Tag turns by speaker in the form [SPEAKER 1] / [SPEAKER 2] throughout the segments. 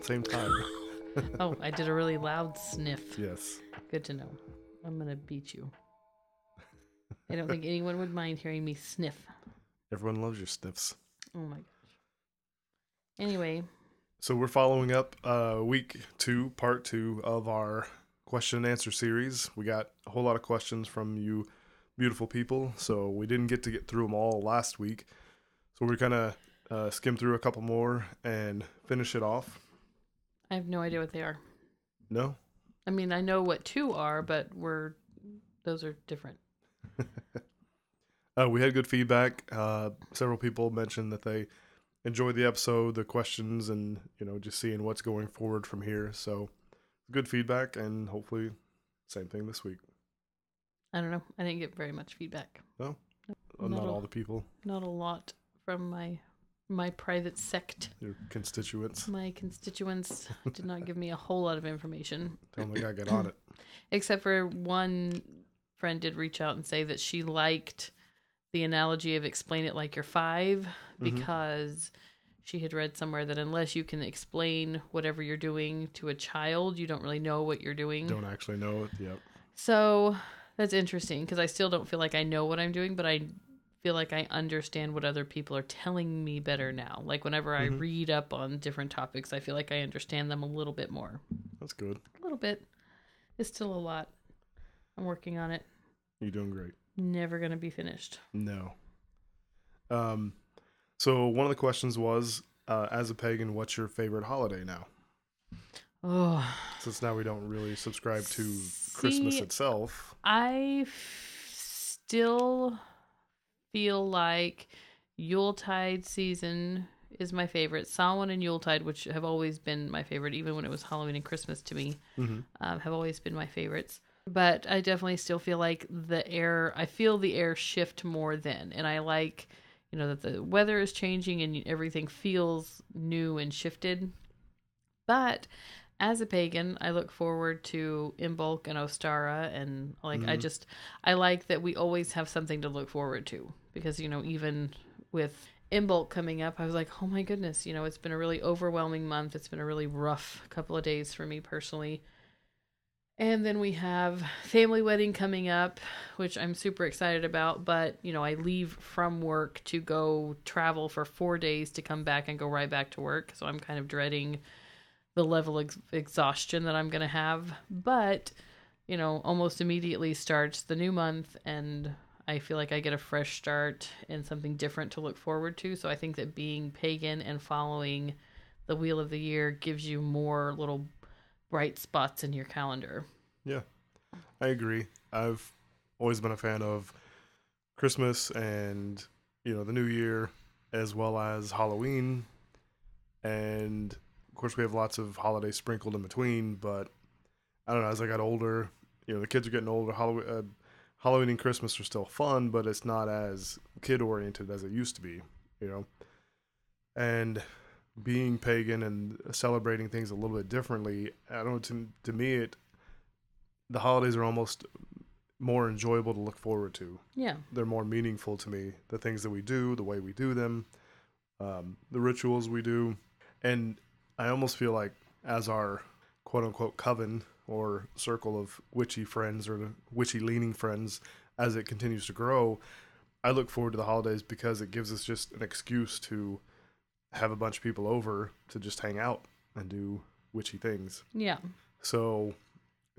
[SPEAKER 1] at the same time.
[SPEAKER 2] Oh, I did a really loud sniff.
[SPEAKER 1] yes.
[SPEAKER 2] Good to know. I'm gonna beat you. I don't think anyone would mind hearing me sniff.
[SPEAKER 1] Everyone loves your sniffs.
[SPEAKER 2] Oh my gosh. Anyway,
[SPEAKER 1] So we're following up uh, week two, part two of our question and answer series. We got a whole lot of questions from you beautiful people, so we didn't get to get through them all last week. So we're gonna uh, skim through a couple more and finish it off.
[SPEAKER 2] I have no idea what they are.
[SPEAKER 1] No,
[SPEAKER 2] I mean, I know what two are, but we're those are different.
[SPEAKER 1] uh, we had good feedback. Uh, several people mentioned that they enjoyed the episode, the questions, and you know just seeing what's going forward from here. So good feedback, and hopefully same thing this week.
[SPEAKER 2] I don't know. I didn't get very much feedback.
[SPEAKER 1] Uh,
[SPEAKER 2] Not
[SPEAKER 1] Not
[SPEAKER 2] a-
[SPEAKER 1] all the people,
[SPEAKER 2] Not a lot from my my private sect.
[SPEAKER 1] your constituents.
[SPEAKER 2] My constituents did not give me a whole lot of information.
[SPEAKER 1] Tell them they gotta get on it.
[SPEAKER 2] except for one friend did reach out and say that she liked the analogy of explain it like you're 5
[SPEAKER 1] Mhm.
[SPEAKER 2] because she had read somewhere that unless you can explain whatever you're doing to a child you don't really know what you're doing
[SPEAKER 1] Don't actually know it. Yep.
[SPEAKER 2] so that's interesting because i still don't feel like i know what i'm doing but i feel like i understand what other people are telling me better now like whenever i
[SPEAKER 1] Mhm.
[SPEAKER 2] read up on different topics i feel like i understand them a little bit more
[SPEAKER 1] That's good.
[SPEAKER 2] a little bit. It's still a lot. I'm working on it.
[SPEAKER 1] You're doing great.
[SPEAKER 2] Never gonna be finished.
[SPEAKER 1] No. Um, so one of the questions was, uh, as a pagan, what's your favorite holiday now?
[SPEAKER 2] Oh,
[SPEAKER 1] Since now we don't really subscribe to Christmas itself.
[SPEAKER 2] I f- still feel like Yuletide season is my favorite. Samhain and Yuletide, which have always been my favorite, even when it was Halloween and Christmas to me,
[SPEAKER 1] hmm
[SPEAKER 2] um, have always been my favorites. But I definitely still feel like the air, I feel the air shift more then. And I like, you know, that the weather is changing and everything feels new and shifted. But as a pagan, I look forward to Imbolc and Ostara. And like, I
[SPEAKER 1] Mhm.
[SPEAKER 2] just, I like that we always have something to look forward to. Because, you know, even with Imbolc coming up, I was like, oh my goodness, you know, it's been a really overwhelming month. It's been a really rough couple of days for me personally. And then we have family wedding coming up, which I'm super excited about. But, you know, I leave from work to go travel for four days to come back and go right back to work. So I'm kind of dreading the level of ex- exhaustion that I'm going to have. But, you know, almost immediately starts the new month and I feel like I get a fresh start and something different to look forward to. So I think that being pagan and following the wheel of the year gives you more little bright spots in your calendar. Yeah.
[SPEAKER 1] I agree. I've always been a fan of Christmas and you know the New Year, as well as Halloween, and of course we have lots of holidays sprinkled in between. But I don't know. As I got older, you know the kids are getting older. Halloween, uh, Halloween and Christmas are still fun, but it's not as kid oriented as it used to be. You know, and being pagan and celebrating things a little bit differently. I don't know. To to me, it the holidays are almost more enjoyable to look forward to.
[SPEAKER 2] Yeah.
[SPEAKER 1] They're more meaningful to me. The things that we do, the way we do them, um, the rituals we do, and I almost feel like as our quote unquote coven or circle of witchy friends or witchy leaning friends, as it continues to grow, I look forward to the holidays because it gives us just an excuse to have a bunch of people over to just hang out and do witchy things.
[SPEAKER 2] Yeah.
[SPEAKER 1] So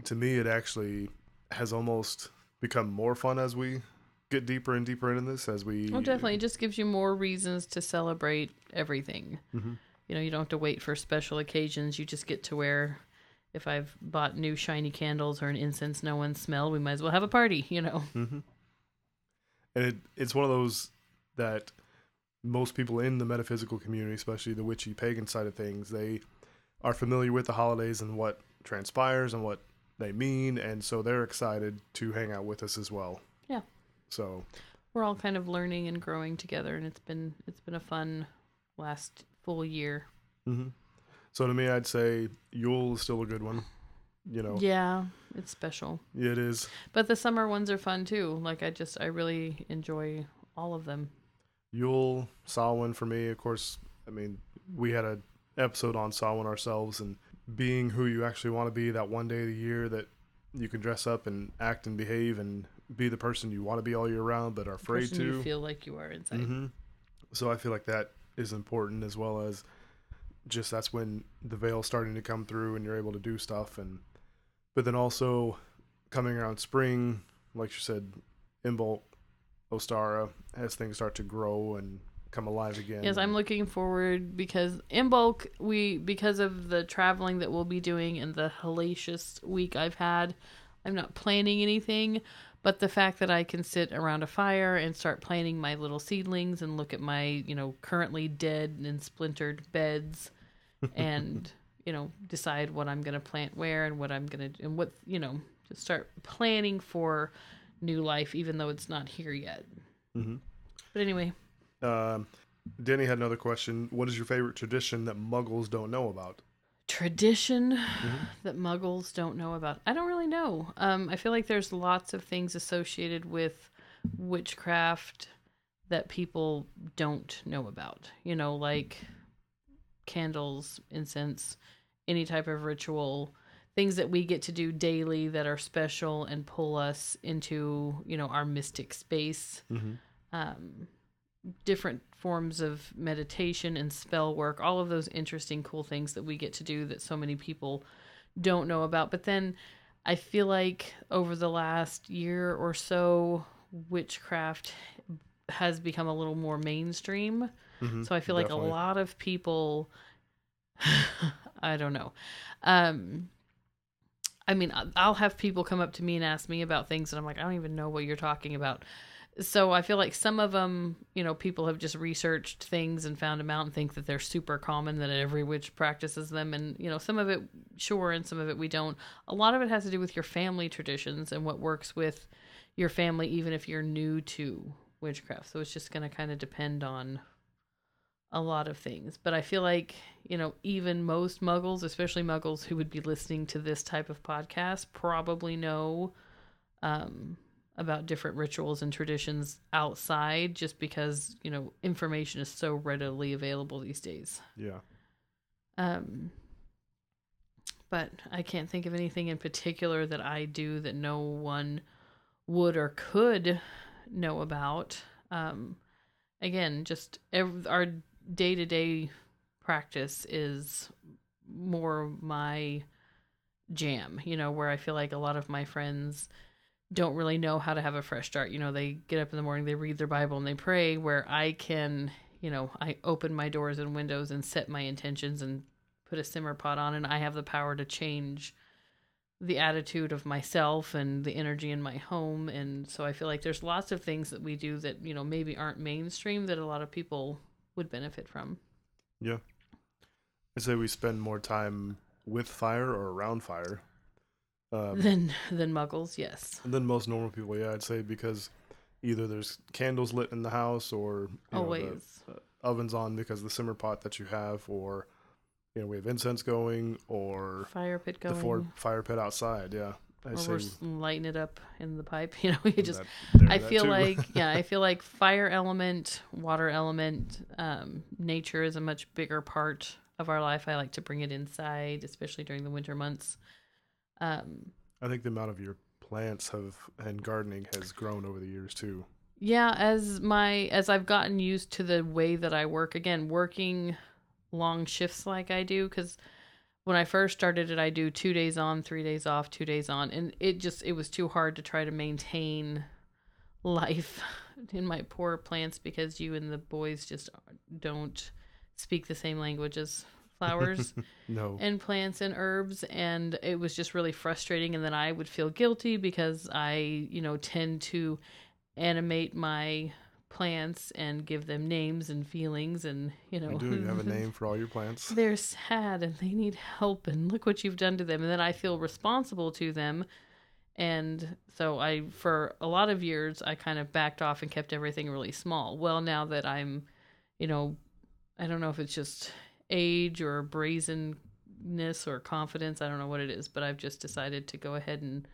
[SPEAKER 1] to me, it actually has almost become more fun as we get deeper and deeper into this. As we,
[SPEAKER 2] Well, definitely. It just gives you more reasons to celebrate everything.
[SPEAKER 1] Mhm.
[SPEAKER 2] You know, you don't have to wait for special occasions. You just get to where if I've bought new shiny candles or an incense no one smelled, we might as well have a party, you know?
[SPEAKER 1] hmm And it, it's one of those that most people in the metaphysical community, especially the witchy pagan side of things, they are familiar with the holidays and what transpires and what they mean, and so they're excited to hang out with us as well.
[SPEAKER 2] Yeah.
[SPEAKER 1] So
[SPEAKER 2] We're all kind of learning and growing together and it's been it's been a fun last full year.
[SPEAKER 1] hmm So to me, I'd say Yule is still a good one. you know,
[SPEAKER 2] Yeah, it's special.
[SPEAKER 1] it is.
[SPEAKER 2] But the summer ones are fun too. Like I just I really enjoy all of them.
[SPEAKER 1] Yule, Samhain for me, of course. I mean, we had a episode on Samhain ourselves, and being who you actually want to be that one day of the year that you can dress up and act and behave and be the person you want to be all year round, but are afraid to.
[SPEAKER 2] you feel like you are inside.
[SPEAKER 1] hmm So I feel like that is important as well as just that's when the veil's starting to come through and you're able to do stuff and but then also coming around spring, like you said, Imbolc, Ostara, as things start to grow and come alive again.
[SPEAKER 2] Yes, I'm looking forward because Imbolc we because of the traveling that we'll be doing and the hellacious week I've had, I'm not planning anything, but the fact that I can sit around a fire and start planting my little seedlings and look at my, you know, currently dead and splintered beds and, you know, decide what I'm going to plant where and what I'm going to and what, you know, just start planning for new life even though it's not here yet.
[SPEAKER 1] Mm-hmm.
[SPEAKER 2] But anyway,
[SPEAKER 1] Um, Denny had another question. What is your favorite tradition that Muggles don't know about?
[SPEAKER 2] Tradition that muggles don't know about. I don't really know. Um i feel like there's lots of things associated with witchcraft that people don't know about you know like candles incense any type of ritual things that we get to do daily that are special and pull us into you know our mystic space.
[SPEAKER 1] Mm-hmm.
[SPEAKER 2] um, different forms of meditation and spell work, all of those interesting, cool things that we get to do that so many people don't know about. But then I feel like over the last year or so, witchcraft has become a little more mainstream.
[SPEAKER 1] Mm-hmm.
[SPEAKER 2] So I feel like a lot of people I don't know. Um I mean, I'll have people come up to me and ask me about things and I'm like, I don't even know what you're talking about. So I feel like some of them, you know, people have just researched things and found them out and think that they're super common that every witch practices them and, you know, some of it sure and some of it we don't. A lot of it has to do with your family traditions and what works with your family even if you're new to witchcraft. So it's just going to kind of depend on a lot of things. But I feel like, you know, even most muggles, especially muggles who would be listening to this type of podcast, probably know um, about different rituals and traditions outside just because, you know, information is so readily available these days.
[SPEAKER 1] Yeah.
[SPEAKER 2] Um, but I can't think of anything in particular that I do that no one would or could know about. Um, again, just ev- our day to day practice is more my jam, you know, where I feel like a lot of my friends don't really know how to have a fresh start. You know, they get up in the morning, they read their Bible, and they pray, where I can, you know, I open my doors and windows and set my intentions and put a simmer pot on, and I have the power to change the attitude of myself and the energy in my home. And so I feel like there's lots of things that we do that, you know, maybe aren't mainstream that a lot of people would benefit from. Yeah.
[SPEAKER 1] I say we spend more time with fire or around fire um,
[SPEAKER 2] than than muggles, yes.
[SPEAKER 1] than most normal people. Yeah, I'd say because either there's candles lit in the house or you know,
[SPEAKER 2] Always.
[SPEAKER 1] ovens on because of the simmer pot that you have, or you know we have incense going, or
[SPEAKER 2] Fire pit going.
[SPEAKER 1] the Ford fire pit outside. Yeah, I'd
[SPEAKER 2] or
[SPEAKER 1] say
[SPEAKER 2] we're lighting it up in the pipe. You know, we just
[SPEAKER 1] that-
[SPEAKER 2] I feel like yeah, I feel like fire element, water element, um, nature is a much bigger part of our life. I like to bring it inside, especially during the winter months. Um,
[SPEAKER 1] I think the amount of your plants have and gardening has grown over the years too.
[SPEAKER 2] yeah, as my as I've gotten used to the way that I work again, working long shifts like I do cuz when I first started it I do 2 days on, 3 days off, 2 days on and it just it was too hard to try to maintain life in my poor plants because you and the boys just don't speak the same language as flowers
[SPEAKER 1] No,
[SPEAKER 2] and plants and herbs and it was just really frustrating and then I would feel guilty because I, you know, tend to animate my plants and give them names and feelings and, you know,
[SPEAKER 1] you do. You have a name for all your plants.
[SPEAKER 2] they're sad and they need help and look what you've done to them and then I feel responsible to them and so I for a lot of years I kind of backed off and kept everything really small. Well, now that I'm, you know, I don't know if it's just age or brazenness or confidence. I don't know what it is, but I've just decided to go ahead and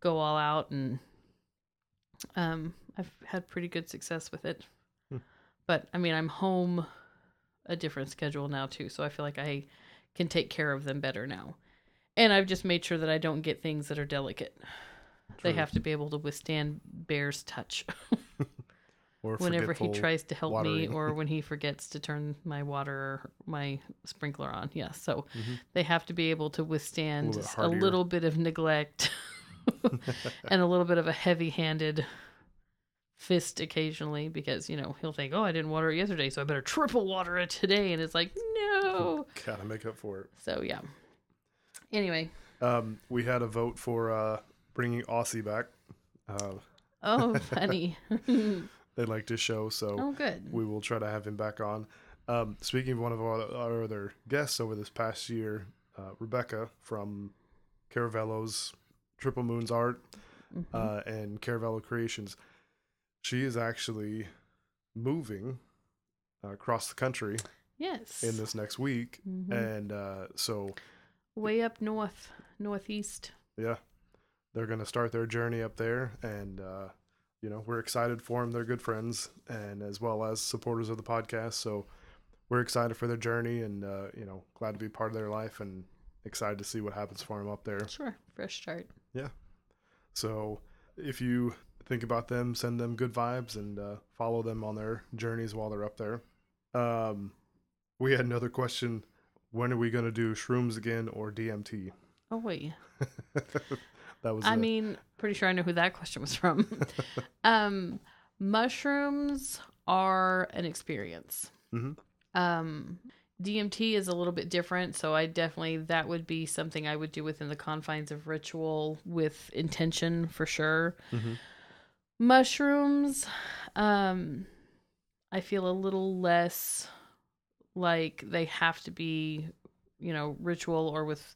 [SPEAKER 2] go all out and um I've had pretty good success with it.
[SPEAKER 1] Hmm.
[SPEAKER 2] But I mean, I'm home a different schedule now too, so I feel like I can take care of them better now. And I've just made sure that I don't get things that are delicate. They have to be able to withstand bear's touch
[SPEAKER 1] or
[SPEAKER 2] whenever he tries to help me or when he forgets to turn my water my sprinkler on. Yeah, so
[SPEAKER 1] Mhm.
[SPEAKER 2] they have to be able to withstand
[SPEAKER 1] little bit
[SPEAKER 2] a little bit of neglect and a little bit of a heavy-handed fist occasionally because you know he'll think oh i didn't water it yesterday so i better triple water it today and it's like no
[SPEAKER 1] Gotta make up for it.
[SPEAKER 2] so yeah anyway
[SPEAKER 1] Um, we had a vote for uh, bringing Aussie back. Uh,
[SPEAKER 2] oh funny
[SPEAKER 1] they liked his show, so
[SPEAKER 2] oh good
[SPEAKER 1] we will try to have him back on. Um, speaking of one of our, our other guests over this past year, uh, Rebecca from Caravello's Triple Moons Art
[SPEAKER 2] Mhm.
[SPEAKER 1] uh, and Caravello Creations, she is actually moving uh, across the country
[SPEAKER 2] yes
[SPEAKER 1] in this next week,
[SPEAKER 2] Mhm.
[SPEAKER 1] and uh, so
[SPEAKER 2] way up north northeast
[SPEAKER 1] yeah, they're gonna start their journey up there, and uh, you know we're excited for them. They're good friends, and as well as supporters of the podcast. So we're excited for their journey, and uh, you know glad to be part of their life, and excited to see what happens for them up there.
[SPEAKER 2] sure fresh start Yeah.
[SPEAKER 1] So if you think about them, send them good vibes, and uh, follow them on their journeys while they're up there. Um, we had another question: When are we gonna do shrooms again or DMT?
[SPEAKER 2] oh wait
[SPEAKER 1] that was
[SPEAKER 2] I
[SPEAKER 1] a-
[SPEAKER 2] mean, pretty sure I know who that question was from. um, mushrooms are an experience.
[SPEAKER 1] Mhm.
[SPEAKER 2] Um, DMT is a little bit different, so I definitely that would be something I would do within the confines of ritual with intention for sure.
[SPEAKER 1] Mhm.
[SPEAKER 2] Mushrooms, um, I feel a little less like they have to be, you know, ritual or with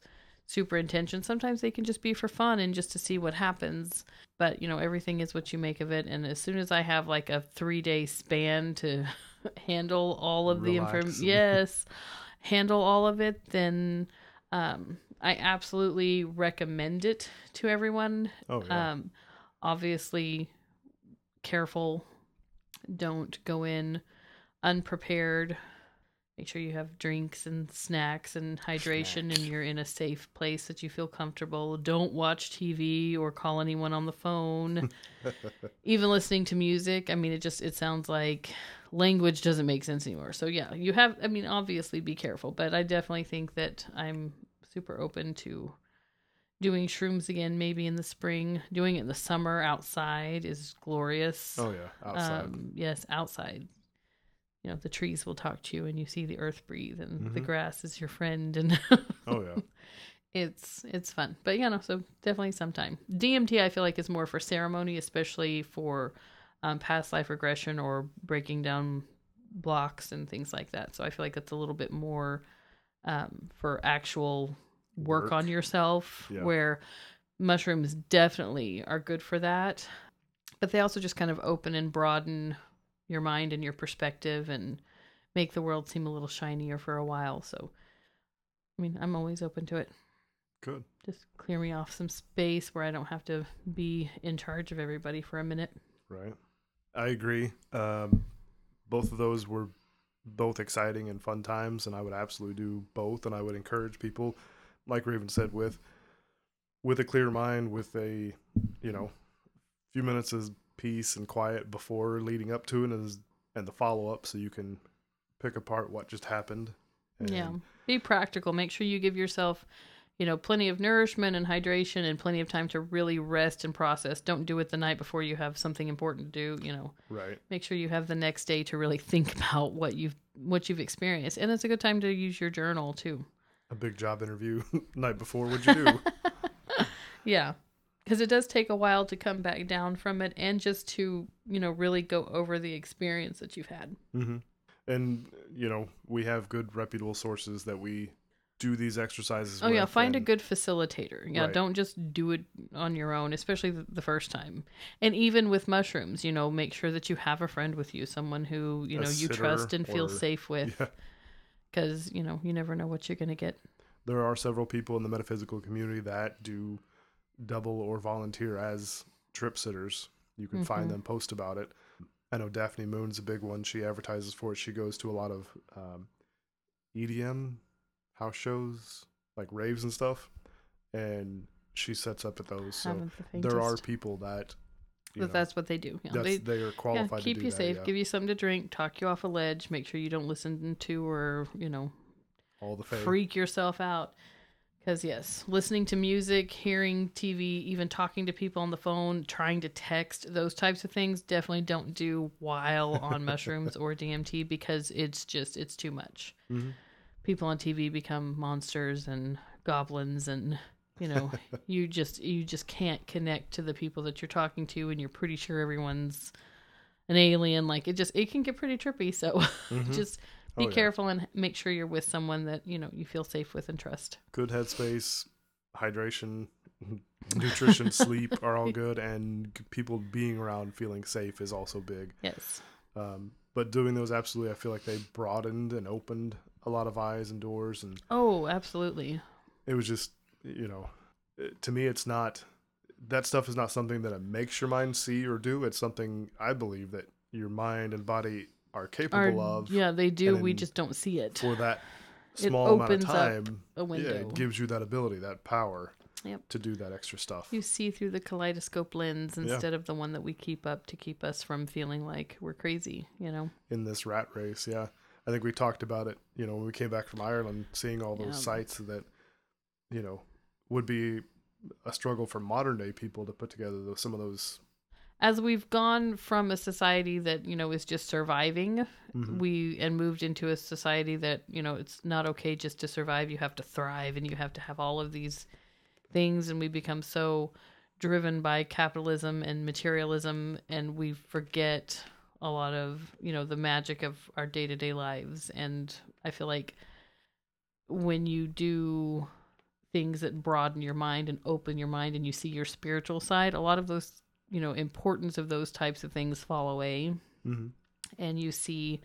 [SPEAKER 2] super intention. Sometimes they can just be for fun and just to see what happens. But, you know, everything is what you make of it. And as soon as I have like a three day span to handle all of the information, yes, handle all of it, then um, I absolutely recommend it to everyone.
[SPEAKER 1] oh yeah.
[SPEAKER 2] Um, obviously, careful. Don't go in unprepared. Make sure you have drinks and snacks and hydration and you're in a safe place that you feel comfortable. Don't watch TV or call anyone on the phone. Even listening to music, I mean it just it sounds like language doesn't make sense anymore. So yeah, you have I mean obviously be careful, but I definitely think that I'm super open to doing shrooms again maybe in the spring. Doing it in the summer outside is glorious.
[SPEAKER 1] oh yeah. Outside.
[SPEAKER 2] Um, yes, outside. You know, the trees will talk to you and you see the earth breathe and the
[SPEAKER 1] Mhm.
[SPEAKER 2] grass is your friend and
[SPEAKER 1] oh yeah.
[SPEAKER 2] it's it's fun. But yeah, no, so definitely sometime. DMT I feel like is more for ceremony, especially for um, past life regression or breaking down blocks and things like that. So I feel like it's a little bit more um, for actual work,
[SPEAKER 1] Work.
[SPEAKER 2] on yourself
[SPEAKER 1] Yeah.
[SPEAKER 2] where mushrooms definitely are good for that. But they also just kind of open and broaden your mind and your perspective and make the world seem a little shinier for a while. So I mean, I'm always open to it
[SPEAKER 1] Good.
[SPEAKER 2] just clear me off some space where I don't have to be in charge of everybody for a minute.
[SPEAKER 1] Right. I agree. Um, both of those were both exciting and fun times, and I would absolutely do both. And I would encourage people, like Raven said, with with a clear mind, with a you know, few minutes of peace and quiet before leading up to it, and, and the follow up, so you can pick apart what just happened.
[SPEAKER 2] Yeah. Be practical. Make sure you give yourself, you know, plenty of nourishment and hydration and plenty of time to really rest and process. Don't do it the night before you have something important to do, you know.
[SPEAKER 1] Right.
[SPEAKER 2] Make sure you have the next day to really think about what you've what you've experienced. And it's a good time to use your journal too.
[SPEAKER 1] A big job interview night before. What'd you do?
[SPEAKER 2] Yeah. Because it does take a while to come back down from it and just to, you know, really go over the experience that you've had.
[SPEAKER 1] hmm And you know, we have good reputable sources that we do these exercises.
[SPEAKER 2] Oh yeah, find a good facilitator. Yeah,
[SPEAKER 1] Right.
[SPEAKER 2] don't just do it on your own, especially the, the first time. And even with mushrooms, you know, make sure that you have a friend with you, someone who you
[SPEAKER 1] A
[SPEAKER 2] know you trust and feel safe with,
[SPEAKER 1] Yeah.
[SPEAKER 2] because you know you never know what you're gonna get.
[SPEAKER 1] there are several people in the metaphysical community that do double or volunteer as trip sitters. You can
[SPEAKER 2] Mhm.
[SPEAKER 1] find them post about it. I know Daphne Moon's a big one. She advertises for it. She goes to a lot of um, EDM house shows, like raves and stuff, and she sets up at those. So
[SPEAKER 2] the
[SPEAKER 1] there are people that
[SPEAKER 2] That
[SPEAKER 1] know,
[SPEAKER 2] that's what they do. Yeah,
[SPEAKER 1] that's,
[SPEAKER 2] they,
[SPEAKER 1] they are
[SPEAKER 2] yeah,
[SPEAKER 1] qualified
[SPEAKER 2] keep
[SPEAKER 1] to do
[SPEAKER 2] you
[SPEAKER 1] that,
[SPEAKER 2] safe,
[SPEAKER 1] yeah.
[SPEAKER 2] give you something to drink, talk you off a ledge, make sure you don't listen to or you know
[SPEAKER 1] all the fae.
[SPEAKER 2] freak yourself out. Because yes, listening to music, hearing TV, even talking to people on the phone, trying to text, those types of things definitely don't do while on mushrooms or DMT because it's just it's too much.
[SPEAKER 1] Mhm.
[SPEAKER 2] People on TV become monsters and goblins and you know you just you just can't connect to the people that you're talking to and you're pretty sure everyone's an alien like it just it can get pretty trippy so
[SPEAKER 1] Mhm.
[SPEAKER 2] just be
[SPEAKER 1] Oh, yeah.
[SPEAKER 2] careful and make sure you're with someone that you know you feel safe with and trust
[SPEAKER 1] good headspace, hydration, nutrition, sleep are all good, and people being around feeling safe is also big.
[SPEAKER 2] yes
[SPEAKER 1] Um, but doing those absolutely, I feel like they broadened and opened a lot of eyes and doors, and
[SPEAKER 2] oh absolutely
[SPEAKER 1] it was just, you know, to me, it's not that stuff is not something that it makes your mind see or do. It's something I believe that your mind and body are capable
[SPEAKER 2] Our-
[SPEAKER 1] of
[SPEAKER 2] yeah they do we just don't see it
[SPEAKER 1] for that
[SPEAKER 2] It
[SPEAKER 1] small amount of time.
[SPEAKER 2] a
[SPEAKER 1] Yeah,
[SPEAKER 2] window
[SPEAKER 1] it gives you that ability, that power
[SPEAKER 2] Yep.
[SPEAKER 1] to do that extra stuff.
[SPEAKER 2] you see through the kaleidoscope lens
[SPEAKER 1] Yeah.
[SPEAKER 2] instead of the one that we keep up to keep us from feeling like we're crazy you know
[SPEAKER 1] in this rat race. Yeah. I think we talked about it, you know, when we came back from Ireland, seeing all those
[SPEAKER 2] Yeah.
[SPEAKER 1] sites that, you know, would be a struggle for modern day people to put together those, some of those.
[SPEAKER 2] As we've gone from a society that you know is just surviving
[SPEAKER 1] Mhm.
[SPEAKER 2] we and moved into a society that you know it's not okay just to survive. You have to thrive and you have to have all of these things. And we become so driven by capitalism and materialism and we forget a lot of you know the magic of our day-to-day lives. And i feel like when you do things that broaden your mind and open your mind and you see your spiritual side a lot of those you know importance of those types of things fall away
[SPEAKER 1] Mhm.
[SPEAKER 2] and you see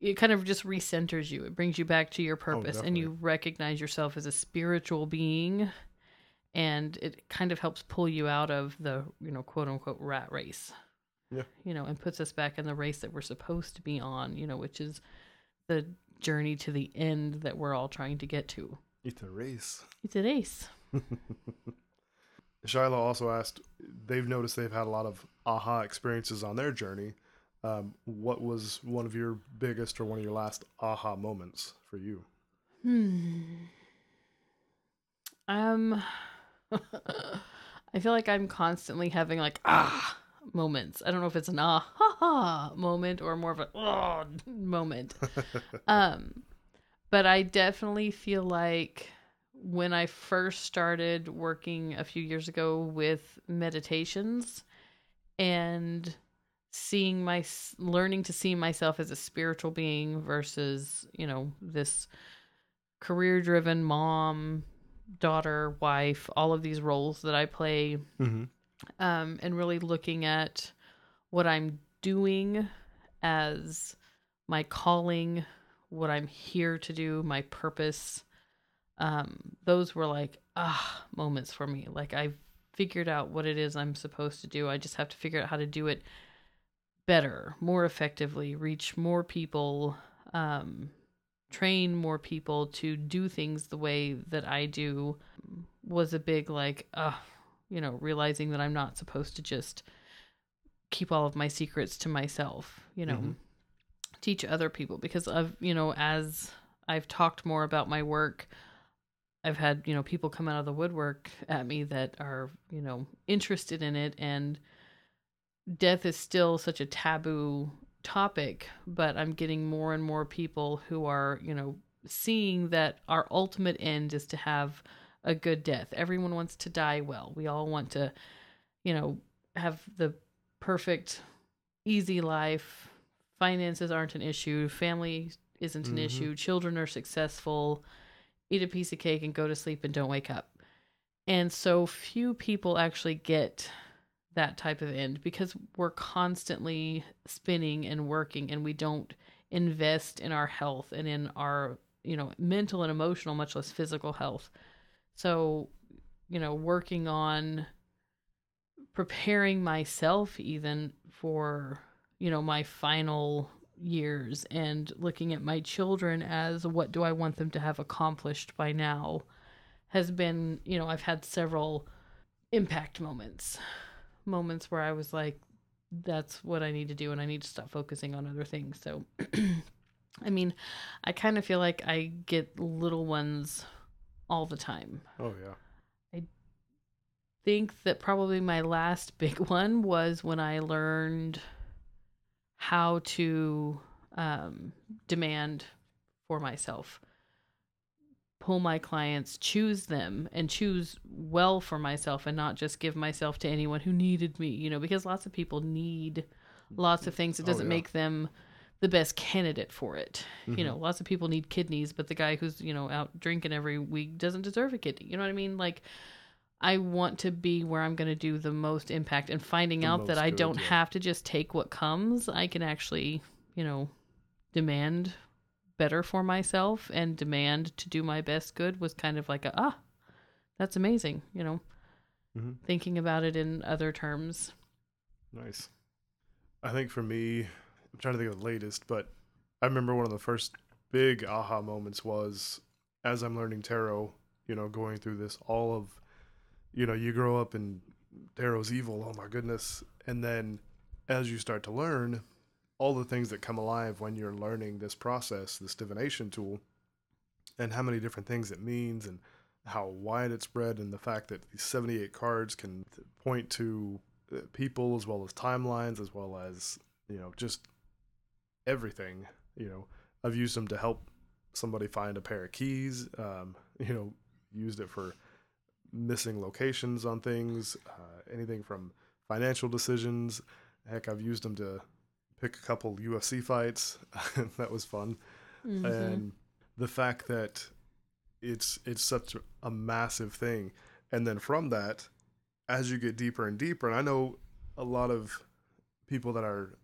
[SPEAKER 2] it kind of just recenters you. It brings you back to your purpose and you recognize yourself as a spiritual being and it kind of helps pull you out of the, you know, quote unquote rat race.
[SPEAKER 1] Yeah.
[SPEAKER 2] You know, and puts us back in the race that we're supposed to be on, you know, which is the journey to the end that we're all trying to get to.
[SPEAKER 1] It's a race.
[SPEAKER 2] It's a race.
[SPEAKER 1] Shiloh also asked, they've noticed they've had a lot of aha experiences on their journey. Um, what was one of your biggest or one of your last aha moments for you?
[SPEAKER 2] Hmm. Um, I feel like I'm constantly having like ah moments. I don't know if it's an ah ha ha moment or more of a oh moment. um, but I definitely feel like when I first started working a few years ago with meditations and seeing my learning to see myself as a spiritual being versus you know this career driven mom daughter wife all of these roles that i play
[SPEAKER 1] Mm-hmm.
[SPEAKER 2] um, and really looking at what i'm doing as my calling what i'm here to do my purpose um, those were like ah moments for me. Like i figured out what it is i'm supposed to do. I just have to figure out how to do it better more effectively reach more people um, train more people to do things the way that I do. Was a big like uh you know realizing that I'm not supposed to just keep all of my secrets to myself you know
[SPEAKER 1] Mhm.
[SPEAKER 2] teach other people. Because of you know as I've talked more about my work I've had you know people come out of the woodwork at me that are you know interested in it and death is still such a taboo topic, but I'm getting more and more people who are, you know, seeing that our ultimate end is to have a good death. Everyone wants to die well. We all want to, you know, have the perfect, easy life. Finances aren't an issue. Family isn't an
[SPEAKER 1] Mhm.
[SPEAKER 2] issue. Children are successful. Eat a piece of cake and go to sleep and don't wake up. And so few people actually get that type of end because we're constantly spinning and working and we don't invest in our health and in our you know, mental and emotional, much less physical health. So, you know, working on preparing myself even for, you know, my final years and looking at my children as what do I want them to have accomplished by now has been, you know, I've had several impact moments. Moments where I was like, that's what I need to do and I need to stop focusing on other things. So, I mean, I kind of feel like I get little ones all the time.
[SPEAKER 1] Oh yeah.
[SPEAKER 2] I think that probably my last big one was when I learned how to um, demand for myself pull my clients, choose them, and choose well for myself and not just give myself to anyone who needed me, you know, because lots of people need lots of things. It
[SPEAKER 1] Oh,
[SPEAKER 2] doesn't
[SPEAKER 1] yeah.
[SPEAKER 2] make them the best candidate for it. You
[SPEAKER 1] Mhm.
[SPEAKER 2] know, lots of people need kidneys, but the guy who's, you know, out drinking every week doesn't deserve a kidney. You know what I mean? Like, I want to be where I'm going to do the most impact and finding
[SPEAKER 1] The
[SPEAKER 2] out that I
[SPEAKER 1] good,
[SPEAKER 2] don't
[SPEAKER 1] yeah.
[SPEAKER 2] have to just take what comes. I can actually, you know, demand better for myself and demand to do my best good was kind of like a ah that's amazing you know
[SPEAKER 1] hmm
[SPEAKER 2] thinking about it in other terms
[SPEAKER 1] Nice. I think for me, I'm trying to think of the latest, but I remember one of the first big aha moments was as I'm learning tarot, you know, going through this all of, you know, you grow up in tarot's evil, oh my goodness. And then as you start to learn, all the things that come alive when you're learning this process, this divination tool, and how many different things it means and how wide it's spread, and the fact that these 78 cards can point to uh, people as well as timelines as well as you know just everything you know i've used them to help somebody find a pair of keys um, you know used it for missing locations on things uh, anything from financial decisions. Heck i've used them to pick a couple ufc fights. That was fun.
[SPEAKER 2] Mhm.
[SPEAKER 1] and the fact that it's it's such a massive thing. And then from that as you get deeper and deeper and i know a lot of people that are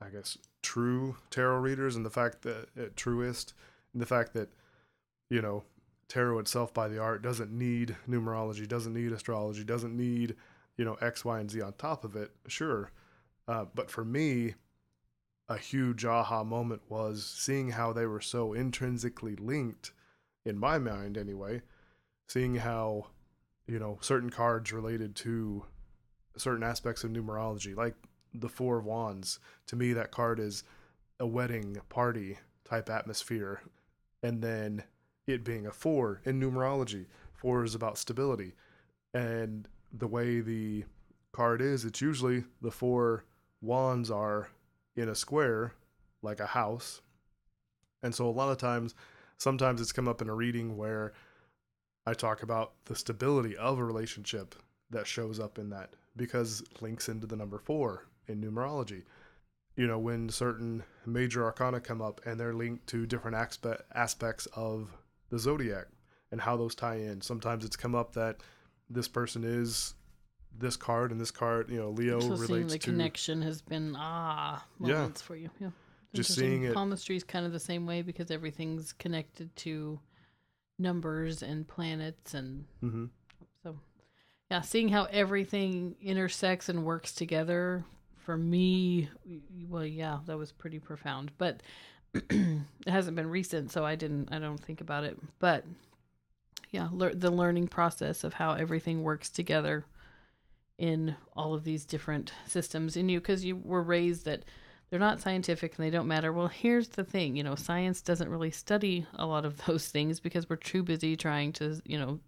[SPEAKER 1] i guess true tarot readers and the fact that uh, truest and the fact that you know tarot itself by the art doesn't need numerology doesn't need astrology doesn't need you know x y and z on top of it sure. Uh, but for me a huge aha moment was seeing how they were so intrinsically linked in my mind anyway seeing how you know certain cards related to certain aspects of numerology like the four of wands. To me that card is a wedding party type atmosphere. And then it being a four in numerology. Four is about stability. And the way the card is it's usually the four wands are in a square like a house. And so a lot of times sometimes it's come up in a reading where i talk about the stability of a relationship that shows up in that because links into the number four in numerology. You know when certain major arcana come up and they're linked to different aspe- aspects of the zodiac and how those tie in. Sometimes it's come up that this person is this card and this card you know leo
[SPEAKER 2] so
[SPEAKER 1] relates
[SPEAKER 2] the
[SPEAKER 1] to
[SPEAKER 2] connection has been ah
[SPEAKER 1] Yeah.
[SPEAKER 2] moments for you. Yeah.
[SPEAKER 1] Just seeing it-
[SPEAKER 2] palmistry is kind of the same way because everything's connected to numbers and planets and
[SPEAKER 1] hmm
[SPEAKER 2] So, yeah, seeing how everything intersects and works together for me, well, yeah, that was pretty profound. But it hasn't been recent, so I didn't, I don't think about it. But yeah, lear- the learning process of how everything works together in all of these different systems in you, because you were raised that they're not scientific and they don't matter. Well, here's the thing, you know, science doesn't really study a lot of those things because we're too busy trying to, you know,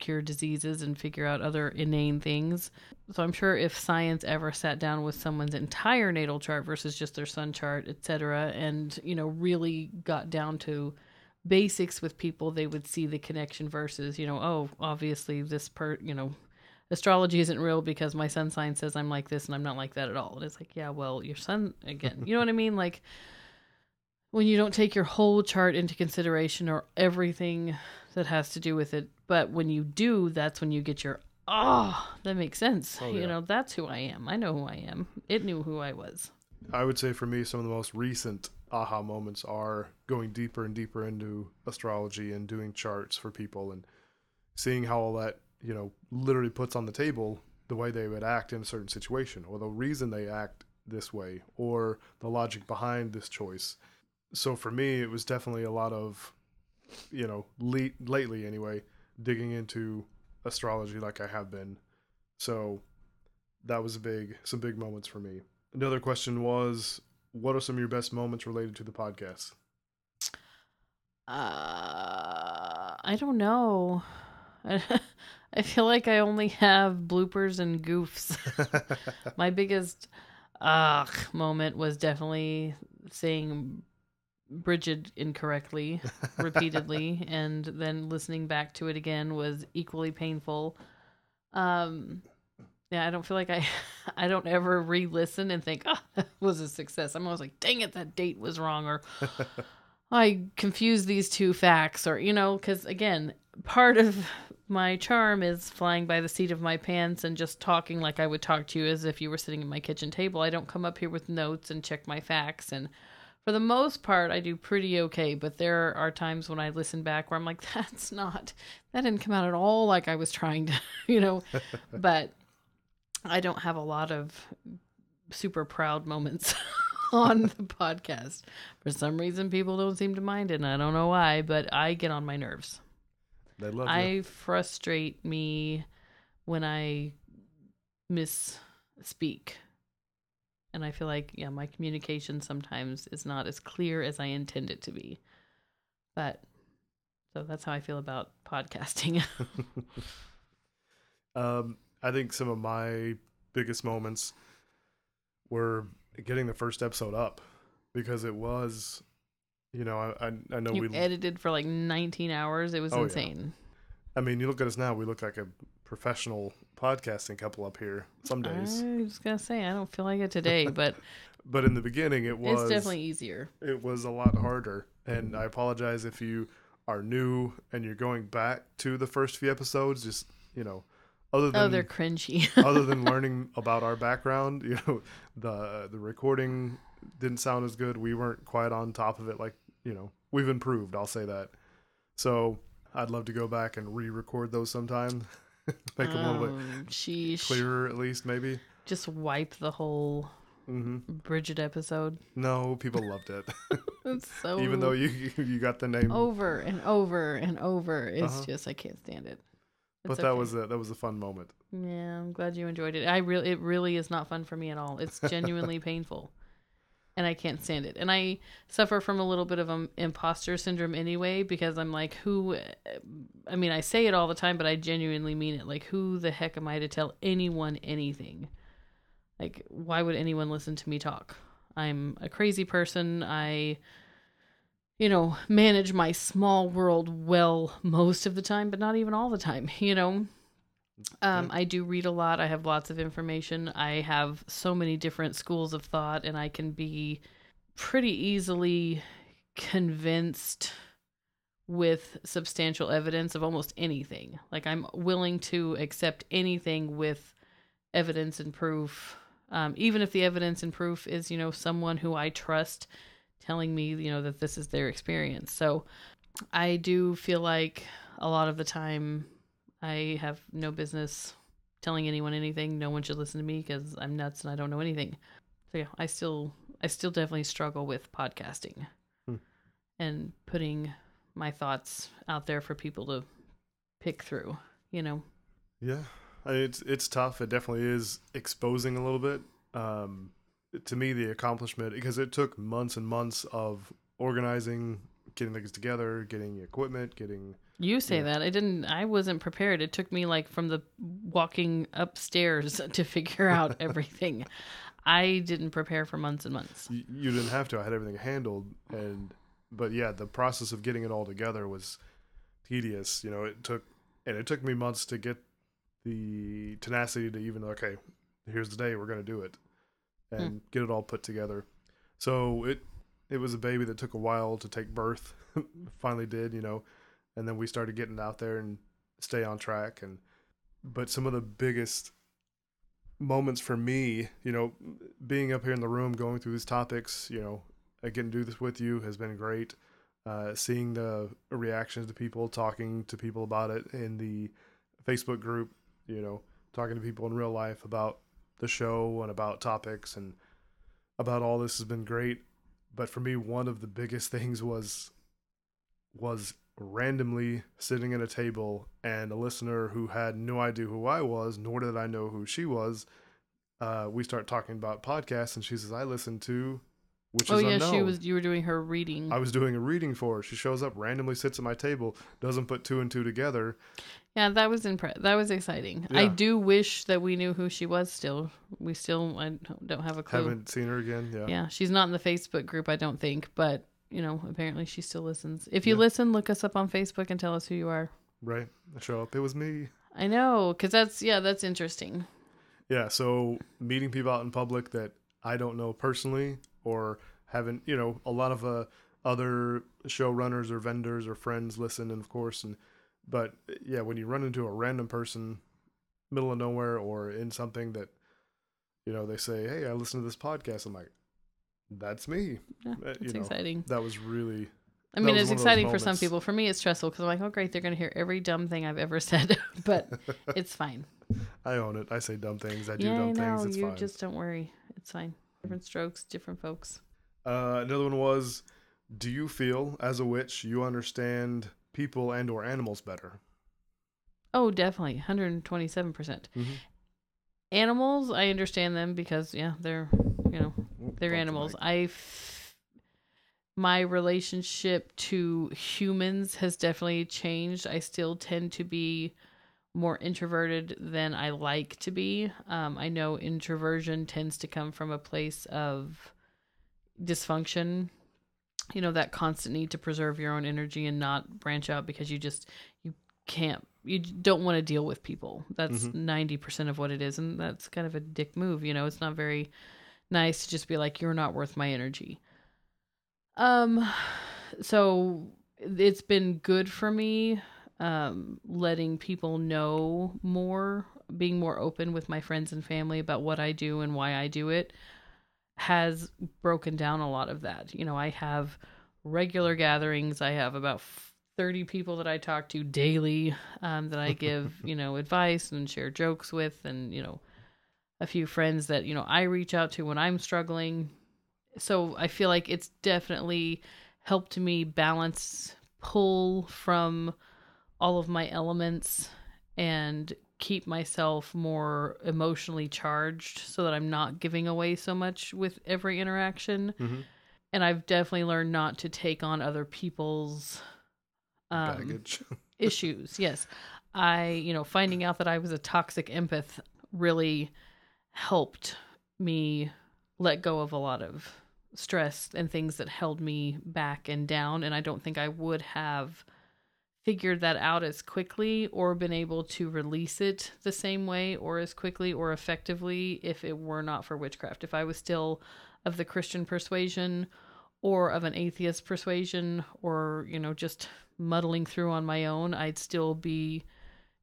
[SPEAKER 2] cure diseases and figure out other inane things. So I'm sure if science ever sat down with someone's entire natal chart versus just their sun chart, etc., and you know really got down to basics with people, they would see the connection versus you know oh obviously this per you know astrology isn't real because my sun sign says I'm like this and I'm not like that at all. And it's like yeah well your sun again you know what I mean like when you don't take your whole chart into consideration or everything that has to do with it. But when you do, that's when you get your oh, that makes sense.
[SPEAKER 1] Oh,
[SPEAKER 2] You know, that's who I am. I know who I am. It knew who I was.
[SPEAKER 1] I would say for me, some of the most recent aha moments are going deeper and deeper into astrology and doing charts for people and seeing how all that you know literally puts on the table the way they would act in a certain situation or the reason they act this way or the logic behind this choice so for me it was definitely a lot of you know le- lately anyway digging into astrology like i have been so that was a big some big moments for me another question was what are some of your best moments related to the podcast
[SPEAKER 2] Uh, I don't know. I feel like I only have bloopers and goofs. My biggest uh moment was definitely saying Bridget incorrectly repeatedly and then listening back to it again was equally painful. Um yeah, I don't feel like I I don't ever re-listen and think, "Oh, that was a success." I'm always like, "Dang it, that date was wrong," or I confused these two facts, or you know, because again, part of my charm is flying by the seat of my pants and just talking like I would talk to you as if you were sitting at my kitchen table. I don't come up here with notes and check my facts, and for the most part, I do pretty okay. But there are times when I listen back where I'm like, "That's not that didn't come out at all like I was trying to," you know, but. I don't have a lot of super proud moments on the podcast. For some reason, people don't seem to mind it, and I don't know why, but I get on my nerves.
[SPEAKER 1] they love it.
[SPEAKER 2] I
[SPEAKER 1] you
[SPEAKER 2] frustrate me when I misspeak. And I feel like, yeah, my communication sometimes is not as clear as I intend it to be. But so that's how I feel about podcasting.
[SPEAKER 1] um i think some of my biggest moments were getting the first episode up because it was you know i i, I know
[SPEAKER 2] you
[SPEAKER 1] we
[SPEAKER 2] edited for like 19 hours. It was
[SPEAKER 1] Oh, yeah.
[SPEAKER 2] insane.
[SPEAKER 1] i mean you look at us now we look like a professional podcasting couple up here some days.
[SPEAKER 2] I was gonna say I don't feel like it today, but
[SPEAKER 1] but in the beginning it was
[SPEAKER 2] it's definitely easier.
[SPEAKER 1] it was a lot harder. And i apologize if you are new and you're going back to the first few episodes just you know other oh, than
[SPEAKER 2] Oh, they're cringy.
[SPEAKER 1] other than learning about our background you know the the recording didn't sound as good. We weren't quite on top of it like you know we've improved i'll say that. So i'd love to go back and re-record those sometime make them a little bit
[SPEAKER 2] Oh, sheesh.
[SPEAKER 1] clearer at least maybe
[SPEAKER 2] Just wipe the whole
[SPEAKER 1] hmm
[SPEAKER 2] Bridget episode.
[SPEAKER 1] no people loved it
[SPEAKER 2] It's so
[SPEAKER 1] even though you you got the name
[SPEAKER 2] over and over and over. It's
[SPEAKER 1] Uh-huh.
[SPEAKER 2] just I can't stand it.
[SPEAKER 1] but that
[SPEAKER 2] okay.
[SPEAKER 1] was a that was a fun moment
[SPEAKER 2] Yeah, I'm glad you enjoyed it. I really, it really is not fun for me at all. It's genuinely painful, and I can't stand it. And I suffer from a little bit of um, imposter syndrome anyway because I'm like, who? I mean, I say it all the time, but I genuinely mean it. Like, who the heck am I to tell anyone anything? Like, why would anyone listen to me talk? I'm a crazy person. I you know, manage my small world well most of the time, but not even all the time, you know. Um, I do read a lot. I have lots of information. I have so many different schools of thought, and I can be pretty easily convinced with substantial evidence of almost anything. Like, I'm willing to accept anything with evidence and proof, um, even if the evidence and proof is, you know, someone who I trust telling me, you know, that this is their experience. So I do feel like a lot of the time I have no business telling anyone anything. No one should listen to me because I'm nuts and I don't know anything. So yeah, I still I still definitely struggle with podcasting
[SPEAKER 1] Hmm.
[SPEAKER 2] and putting my thoughts out there for people to pick through, you know.
[SPEAKER 1] Yeah, I mean, it's it's tough. It definitely is exposing a little bit. Um, to me, the accomplishment because it took months and months of organizing, getting things together, getting equipment, getting
[SPEAKER 2] You say
[SPEAKER 1] Yeah.
[SPEAKER 2] that. I didn't I wasn't prepared. It took me like from the walking upstairs to figure out everything. I didn't prepare for months and months.
[SPEAKER 1] you, you didn't have to. I had everything handled, and but yeah, the process of getting it all together was tedious. You know, it took and it took me months to get the tenacity to even okay, here's the day we're gonna do it, hmm. and get it all put together. So it it was a baby that took a while to take birth. Finally did, you know, and then we started getting out there and stay on track. And but some of the biggest moments for me, you know, being up here in the room going through these topics, you know, uh, getting to do this with you has been great. Uh, seeing the reactions to people, talking to people about it in the Facebook group, you know, talking to people in real life about the show and about topics and about all this has been great. But for me, one of the biggest things was was randomly sitting at a table and a listener who had no idea who I was, nor did I know who she was. Uh, we start talking about podcasts, and she says, "I listen to." Which is
[SPEAKER 2] oh
[SPEAKER 1] is
[SPEAKER 2] yeah,
[SPEAKER 1] unknown.
[SPEAKER 2] she was. You were doing her reading.
[SPEAKER 1] I was doing a reading for her. She shows up, randomly sits at my table, doesn't put two and two together.
[SPEAKER 2] Yeah, that was impre- That was exciting. I do wish that we knew who she was. Still, we still I don't have a clue.
[SPEAKER 1] Haven't seen her again. Yeah.
[SPEAKER 2] Yeah, she's not in the Facebook group, I don't think, but you know, apparently she still listens. If you
[SPEAKER 1] Yeah.
[SPEAKER 2] listen, look us up on Facebook and tell us who you are.
[SPEAKER 1] Right. Show up. It was me.
[SPEAKER 2] I know, because that's yeah, that's interesting.
[SPEAKER 1] Yeah. So meeting people out in public that I don't know personally or haven't, you know, a lot of uh, other showrunners or vendors or friends listen, and of course, and but yeah, when you run into a random person, middle of nowhere or in something that, you know, they say, "Hey, I listen to this podcast," I'm like, "That's me."
[SPEAKER 2] Yeah,
[SPEAKER 1] Uh,
[SPEAKER 2] It's
[SPEAKER 1] you know,
[SPEAKER 2] exciting.
[SPEAKER 1] that was really
[SPEAKER 2] I mean, it's
[SPEAKER 1] one of those
[SPEAKER 2] exciting for some people. For me, it's stressful because I'm like, oh great, they're gonna hear every dumb thing I've ever said, but it's fine.
[SPEAKER 1] I own it. I say dumb things. I do
[SPEAKER 2] yeah,
[SPEAKER 1] dumb
[SPEAKER 2] know.
[SPEAKER 1] things. It's
[SPEAKER 2] you
[SPEAKER 1] fine.
[SPEAKER 2] just don't worry. It's fine. Different strokes, different folks.
[SPEAKER 1] Uh, another one was, do you feel as a witch you understand people and or animals better?
[SPEAKER 2] Oh, definitely, 127 percent.
[SPEAKER 1] Mhm.
[SPEAKER 2] Animals, I understand them because yeah, they're you know they're animals. I f- my relationship to humans has definitely changed. I still tend to be more introverted than I like to be. Um, I know introversion tends to come from a place of dysfunction. You know that constant need to preserve your own energy and not branch out because you just you can't you don't want to deal with people. That's
[SPEAKER 1] Mhm.
[SPEAKER 2] 90% of what it is and that's kind of a dick move, you know. It's not very nice to just be like you're not worth my energy. Um so it's been good for me um letting people know more, being more open with my friends and family about what I do and why I do it has broken down a lot of that. You know, I have regular gatherings. I have about 30 people that I talk to daily um, that I give, you know, advice and share jokes with, and, you know, a few friends that, you know, I reach out to when I'm struggling. So I feel like it's definitely helped me balance, pull from all of my elements and keep myself more emotionally charged so that I'm not giving away so much with every interaction.
[SPEAKER 1] Mhm.
[SPEAKER 2] And I've definitely learned not to take on other people's um,
[SPEAKER 1] baggage.
[SPEAKER 2] issues. Yes. I, you know, finding out that I was a toxic empath really helped me let go of a lot of stress and things that held me back and down. And I don't think I would have figured that out as quickly or been able to release it the same way or as quickly or effectively if it were not for witchcraft. If I was still of the Christian persuasion or of an atheist persuasion or, you know, just muddling through on my own, I'd still be,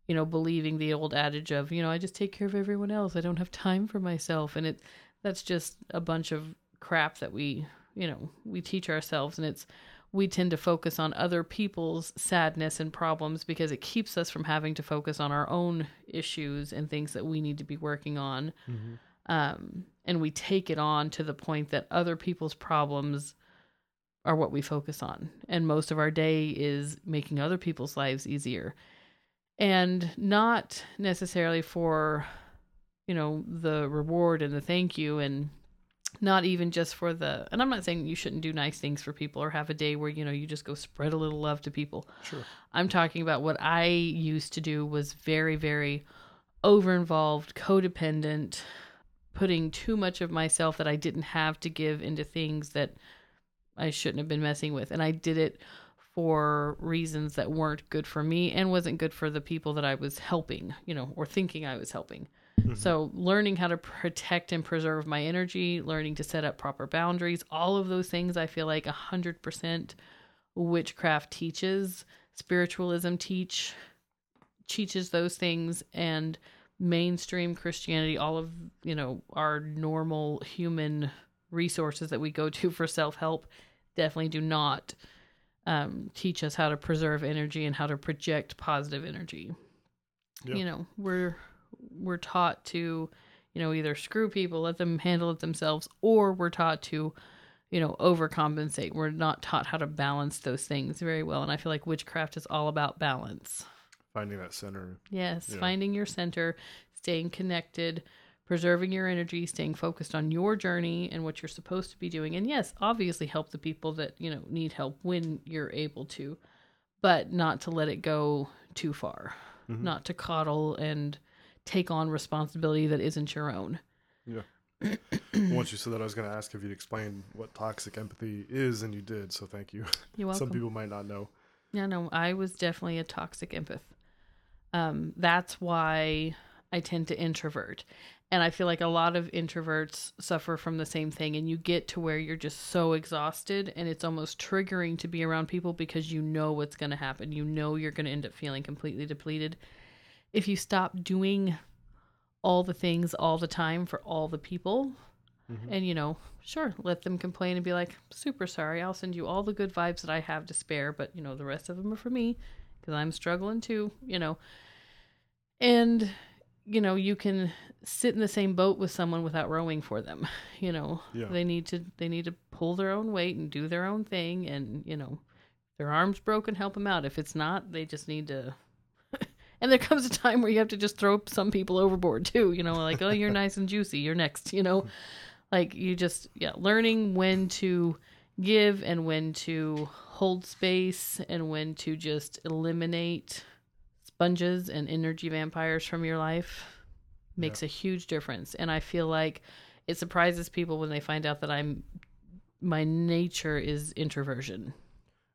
[SPEAKER 2] you know, believing the old adage of, you know, I just take care of everyone else. I don't have time for myself. And it that's just a bunch of crap that we, you know, we teach ourselves and it's we tend to focus on other people's sadness and problems because it keeps us from having to focus on our own issues and things that we need to be working on.
[SPEAKER 1] Mhm.
[SPEAKER 2] Um, and we take it on to the point that other people's problems are what we focus on. And most of our day is making other people's lives easier. And not necessarily for, you know, the reward and the thank you and not even just for the and I'm not saying you shouldn't do nice things for people or have a day where, you know, you just go spread a little love to people.
[SPEAKER 1] Sure.
[SPEAKER 2] I'm talking about what I used to do was very, very over involved, codependent, putting too much of myself that I didn't have to give into things that I shouldn't have been messing with. And I did it for reasons that weren't good for me and wasn't good for the people that I was helping, you know, or thinking I was helping. Mm-hmm. So, learning how to protect and preserve my energy, learning to set up proper boundaries, all of those things I feel like 100% witchcraft teaches, spiritualism teach teaches those things and mainstream Christianity, all of, you know, our normal human resources that we go to for self help definitely do not um, teach us how to preserve energy and how to project positive energy.
[SPEAKER 1] Yeah.
[SPEAKER 2] You know, we're we're taught to, you know, either screw people, let them handle it themselves, or we're taught to, you know, overcompensate. We're not taught how to balance those things very well. And I feel like witchcraft is all about balance.
[SPEAKER 1] Finding that center.
[SPEAKER 2] Yes,
[SPEAKER 1] Yeah.
[SPEAKER 2] finding your center, staying connected, preserving your energy, staying focused on your journey and what you're supposed to be doing. And yes, obviously help the people that, you know, need help when you're able to, but not to let it go too far.
[SPEAKER 1] Mhm.
[SPEAKER 2] Not to coddle and take on responsibility that isn't your own. Yeah.
[SPEAKER 1] Once you said that, I was going to ask if you'd explain what toxic empathy is, and you did. So thank you.
[SPEAKER 2] You're welcome.
[SPEAKER 1] Some people might not know.
[SPEAKER 2] Yeah, no, I was definitely a toxic empath. Um, that's why I tend to introvert. And I feel like a lot of introverts suffer from the same thing. And you get to where you're just so exhausted and it's almost triggering to be around people because you know what's going to happen. You know you're going to end up feeling completely depleted. If you stop doing all the things all the time for all the people,
[SPEAKER 1] Mhm.
[SPEAKER 2] and you know, sure, let them complain and be like, super sorry, I'll send you all the good vibes that I have to spare, but you know, the rest of them are for me because I'm struggling too, you know. And you know, you can sit in the same boat with someone without rowing for them. You know,
[SPEAKER 1] Yeah.
[SPEAKER 2] they need to they need to pull their own weight and do their own thing and, you know, their arms broken, help them out. If it's not, they just need to and there comes a time where you have to just throw some people overboard too, you know, like, oh, you're nice and juicy, you're next, you know. Like you just yeah, learning when to give and when to hold space and when to just eliminate sponges and energy vampires from your life makes a huge difference. And I feel like it surprises people when they find out that I'm my nature is introversion.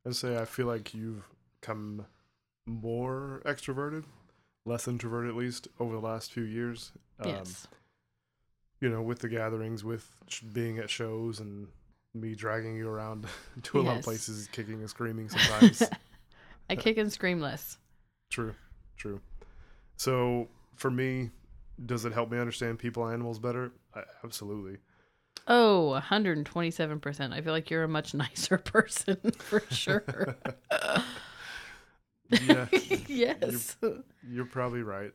[SPEAKER 1] And say I feel like you've come more extroverted, less introverted at least over the last few years. Um,
[SPEAKER 2] yes.
[SPEAKER 1] You know, with the gatherings, with being at shows, and me dragging you around to a lot of places, kicking and screaming sometimes.
[SPEAKER 2] I kick and scream less.
[SPEAKER 1] true, true. So for me, does it help me understand people and animals better? I, absolutely.
[SPEAKER 2] Oh, 127%. I feel like you're a much nicer person for sure.
[SPEAKER 1] Yeah,
[SPEAKER 2] yes.
[SPEAKER 1] you're probably right.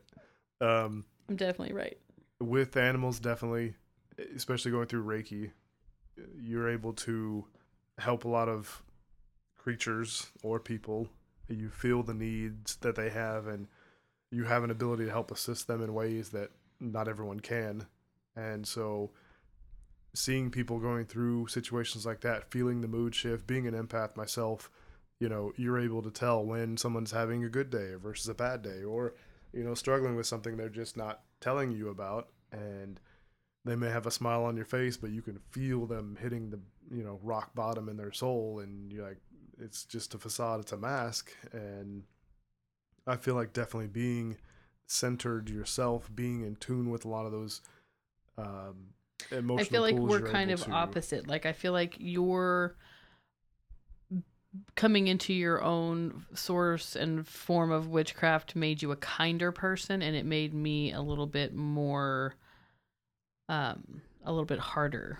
[SPEAKER 1] Um,
[SPEAKER 2] I'm definitely right.
[SPEAKER 1] with animals definitely especially going through reiki you're able to help a lot of creatures or people you feel the needs that they have and you have an ability to help assist them in ways that not everyone can. And so seeing people going through situations like that feeling the mood shift being an empath myself you know you're able to tell when someone's having a good day versus a bad day or you know struggling with something they're just not telling you about. And they may have a smile on your face but you can feel them hitting the you know rock bottom in their soul. And you're like it's just a facade it's a mask. And i feel like definitely being centered yourself being in tune with a lot of those um emotional
[SPEAKER 2] I feel like we're kind of
[SPEAKER 1] to-
[SPEAKER 2] opposite. Like I feel like you're coming into your own source and form of witchcraft made you a kinder person and it made me a little bit more um a little bit harder.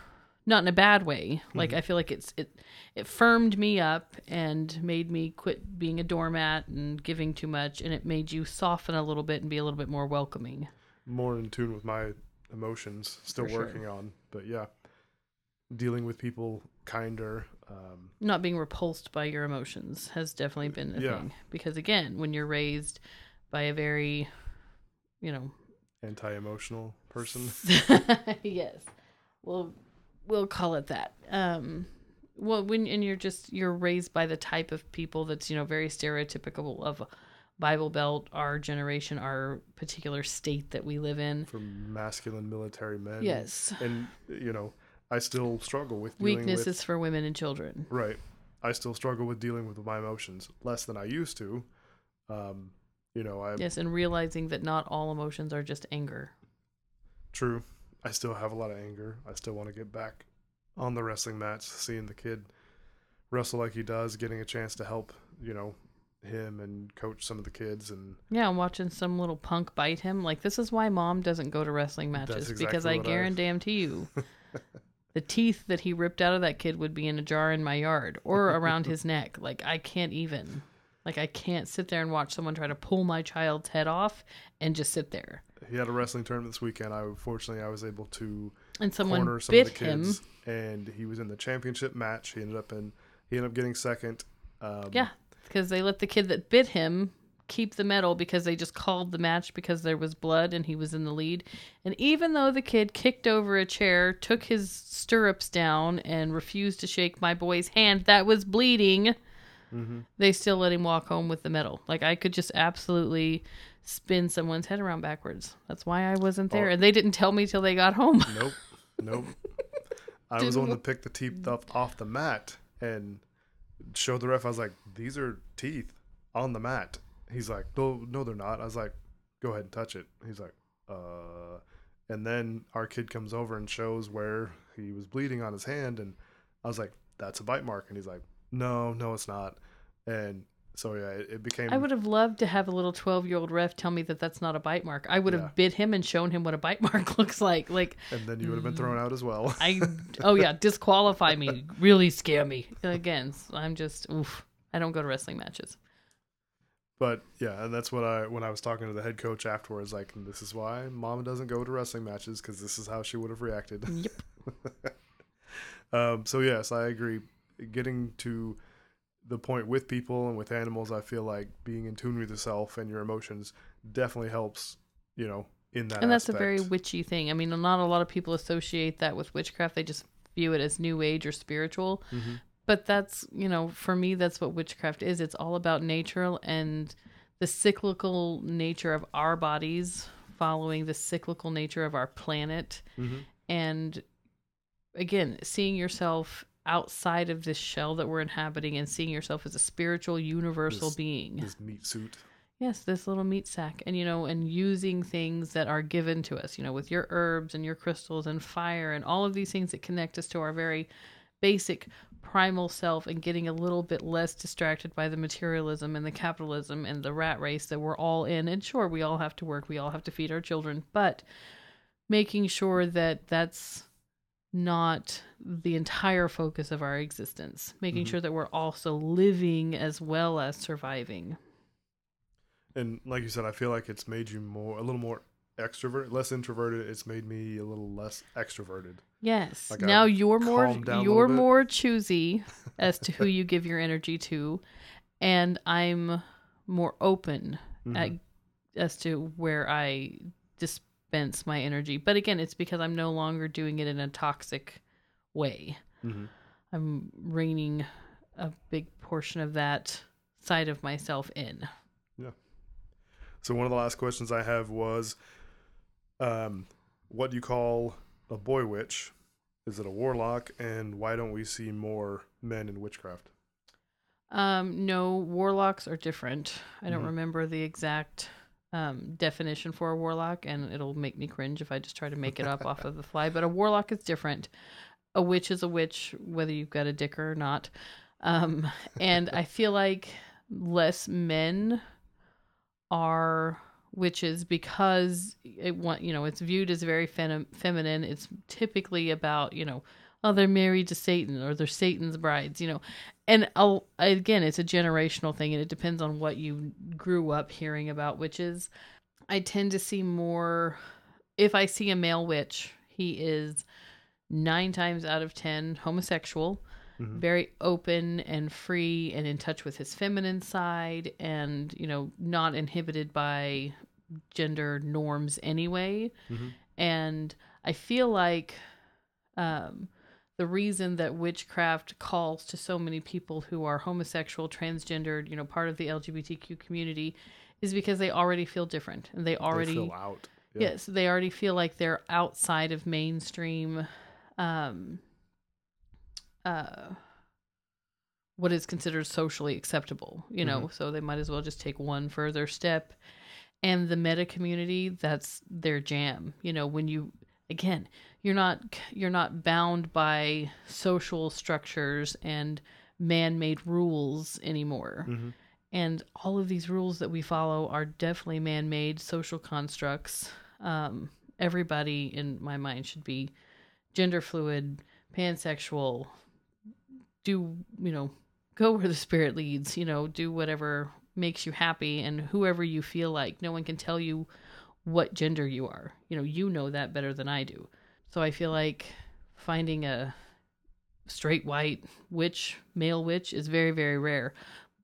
[SPEAKER 2] Not in a bad way. Like
[SPEAKER 1] Mhm.
[SPEAKER 2] I feel like it's it it firmed me up and made me quit being a doormat and giving too much and it made you soften a little bit and be a little bit more welcoming.
[SPEAKER 1] more in tune with my emotions still
[SPEAKER 2] For sure.
[SPEAKER 1] working on but yeah dealing with people kinder um
[SPEAKER 2] not being repulsed by your emotions has definitely been a
[SPEAKER 1] Yeah.
[SPEAKER 2] thing because again when you're raised by a very you know
[SPEAKER 1] anti-emotional person
[SPEAKER 2] yes we'll we'll call it that. Um well when and you're just you're raised by the type of people that's you know very stereotypical of bible belt our generation our particular state that we live in.
[SPEAKER 1] From masculine military men.
[SPEAKER 2] Yes.
[SPEAKER 1] And you know i still struggle with dealing
[SPEAKER 2] weaknesses
[SPEAKER 1] with,
[SPEAKER 2] for women and children.
[SPEAKER 1] Right. I still struggle with dealing with my emotions less than i used to. Um you know i
[SPEAKER 2] yes and realizing that not all emotions are just anger.
[SPEAKER 1] True i still have a lot of anger i still want to get back on the wrestling mats seeing the kid wrestle like he does getting a chance to help you know him and coach some of the kids and
[SPEAKER 2] Yeah, I'm watching some little punk bite him. Like this is why mom doesn't go to wrestling matches
[SPEAKER 1] exactly
[SPEAKER 2] because I- guarantee you, the teeth that he ripped out of that kid would be in a jar in my yard or around his neck. Like I can't even. Like I can't sit there and watch someone try to pull my child's head off and just sit there.
[SPEAKER 1] He had a wrestling tournament this weekend. I fortunately I was able to
[SPEAKER 2] And someone
[SPEAKER 1] corner some of the
[SPEAKER 2] him.
[SPEAKER 1] kids, and he was in the championship match. He ended up in he ended up getting second. Um,
[SPEAKER 2] Yeah, because they let the kid that bit him keep the medal because they just called the match because there was blood and he was in the lead. And even though the kid kicked over a chair, took his stirrups down, and refused to shake my boy's hand that was bleeding,
[SPEAKER 1] mhm.
[SPEAKER 2] they still let him walk home with the medal. Like I could just absolutely spin someone's head around backwards. That's why I wasn't there.
[SPEAKER 1] Oh.
[SPEAKER 2] And they didn't tell me till they got home.
[SPEAKER 1] Nope. Nope. I was on to pick the teeth off, off the mat and showed the ref. I was like, "These are teeth on the mat." He's like, "No, no, they're not." I was like, "Go ahead and touch it." He's like, "Uh," and then our kid comes over and shows where he was bleeding on his hand, and I was like, "That's a bite mark," and he's like, "No, no, it's not." And so yeah, it, it became.
[SPEAKER 2] I would have loved to have a little 12 year old ref tell me that that's not a bite mark. I would have
[SPEAKER 1] Yeah.
[SPEAKER 2] bit him and shown him what a bite mark looks like. Like,
[SPEAKER 1] and then you would have been thrown out as well.
[SPEAKER 2] I, oh yeah, disqualify me, really scare me. Again, I'm just, oof. I don't go to wrestling matches.
[SPEAKER 1] But yeah, and that's what I when I was talking to the head coach afterwards. Like, this is why Mama doesn't go to wrestling matches because this is how she would have reacted.
[SPEAKER 2] Yep.
[SPEAKER 1] um, so yes, I agree. Getting to the point with people and with animals, I feel like being in tune with yourself and your emotions definitely helps. You know, in that.
[SPEAKER 2] And that's a very witchy thing. I mean, not a lot of people associate that with witchcraft. They just view it as new age or spiritual.
[SPEAKER 1] Mhm.
[SPEAKER 2] But that's, you know, for me, that's what witchcraft is. It's all about nature and the cyclical nature of our bodies following the cyclical nature of our planet.
[SPEAKER 1] Mhm.
[SPEAKER 2] And again, seeing yourself outside of this shell that we're inhabiting and seeing yourself as a spiritual, universal
[SPEAKER 1] This-
[SPEAKER 2] being.
[SPEAKER 1] this meat suit.
[SPEAKER 2] Yes, this little meat sack. And, you know, and using things that are given to us, you know, with your herbs and your crystals and fire and all of these things that connect us to our very basic primal self and getting a little bit less distracted by the materialism and the capitalism and the rat race that we're all in. And sure, we all have to work, we all have to feed our children, but making sure that that's not the entire focus of our existence, making
[SPEAKER 1] Mhm.
[SPEAKER 2] sure that we're also living as well as surviving.
[SPEAKER 1] And like you said, I feel like it's made you more a little more extrovert, less introverted. It's made me a little less extroverted.
[SPEAKER 2] Yes.
[SPEAKER 1] Like,
[SPEAKER 2] now
[SPEAKER 1] I've
[SPEAKER 2] you're more
[SPEAKER 1] calmed down a
[SPEAKER 2] you're more choosy as to who you give your energy to, and I'm more open at,
[SPEAKER 1] Mhm.
[SPEAKER 2] as to where I dispense my energy. But again, it's because I'm no longer doing it in a toxic way.
[SPEAKER 1] Mhm.
[SPEAKER 2] I'm reining a big portion of that side of myself in. Yeah.
[SPEAKER 1] So one of the last questions I have was, um, what do you call a boy witch? Is it a warlock? And why don't we see more men in witchcraft?
[SPEAKER 2] Um, no, warlocks are different. I don't
[SPEAKER 1] Mhm.
[SPEAKER 2] remember the exact um, definition for a warlock, and it'll make me cringe if I just try to make it up off of the fly. But a warlock is different. A witch is a witch, whether you've got a dick or not. Um, and I feel like less men are witches because it want you know it's viewed as very fem- feminine. It's typically about you know oh they're married to Satan or they're Satan's brides, you know and I'll, again, it's a generational thing, and it depends on what you grew up hearing about witches. I tend to see more. If I see a male witch, he is nine times out of ten homosexual,
[SPEAKER 1] Mhm.
[SPEAKER 2] very open and free, and in touch with his feminine side, and you know, not inhibited by gender norms anyway.
[SPEAKER 1] Mhm.
[SPEAKER 2] And I feel like um, the reason that witchcraft calls to so many people who are homosexual, transgendered, you know, part of the LGBTQ community is because they already feel different and they already
[SPEAKER 1] They fill out. Yeah.
[SPEAKER 2] yes, they already feel like they're outside of mainstream um uh what is considered socially acceptable, you know, so they might as well just take one further step. And the meta community, that's their jam. You know, when you again, you're not you're not bound by social structures and man-made rules anymore.
[SPEAKER 1] Mhm.
[SPEAKER 2] And all of these rules that we follow are definitely man-made social constructs. Um, everybody in my mind should be gender fluid, pansexual, do, you know, go where the spirit leads, you know, do whatever makes you happy and whoever you feel like. No one can tell you what gender you are. You know, you know that better than I do. So I feel like finding a straight white witch, male witch is very, very rare.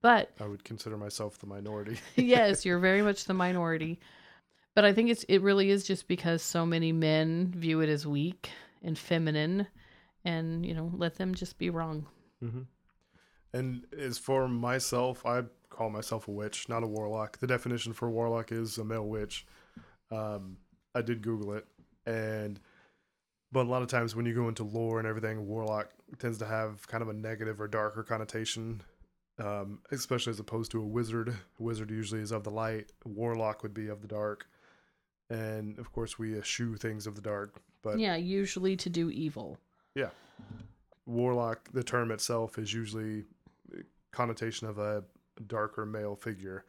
[SPEAKER 2] But
[SPEAKER 1] I would consider myself the minority.
[SPEAKER 2] yes, you're very much the minority. But I think it's it really is just because so many men view it as weak and feminine and, you know, let them just be wrong.
[SPEAKER 1] Mm-hmm. And as for myself, I call myself a witch, not a warlock. The definition for warlock is a male witch. Um, I did Google it, and but a lot of times when you go into lore and everything, warlock tends to have kind of a negative or darker connotation, um, especially as opposed to a wizard. A wizard usually is of the light. A warlock would be of the dark, and of course we eschew things of the dark. But
[SPEAKER 2] yeah, usually to do evil.
[SPEAKER 1] Yeah, warlock. The term itself is usually connotation of a darker male figure.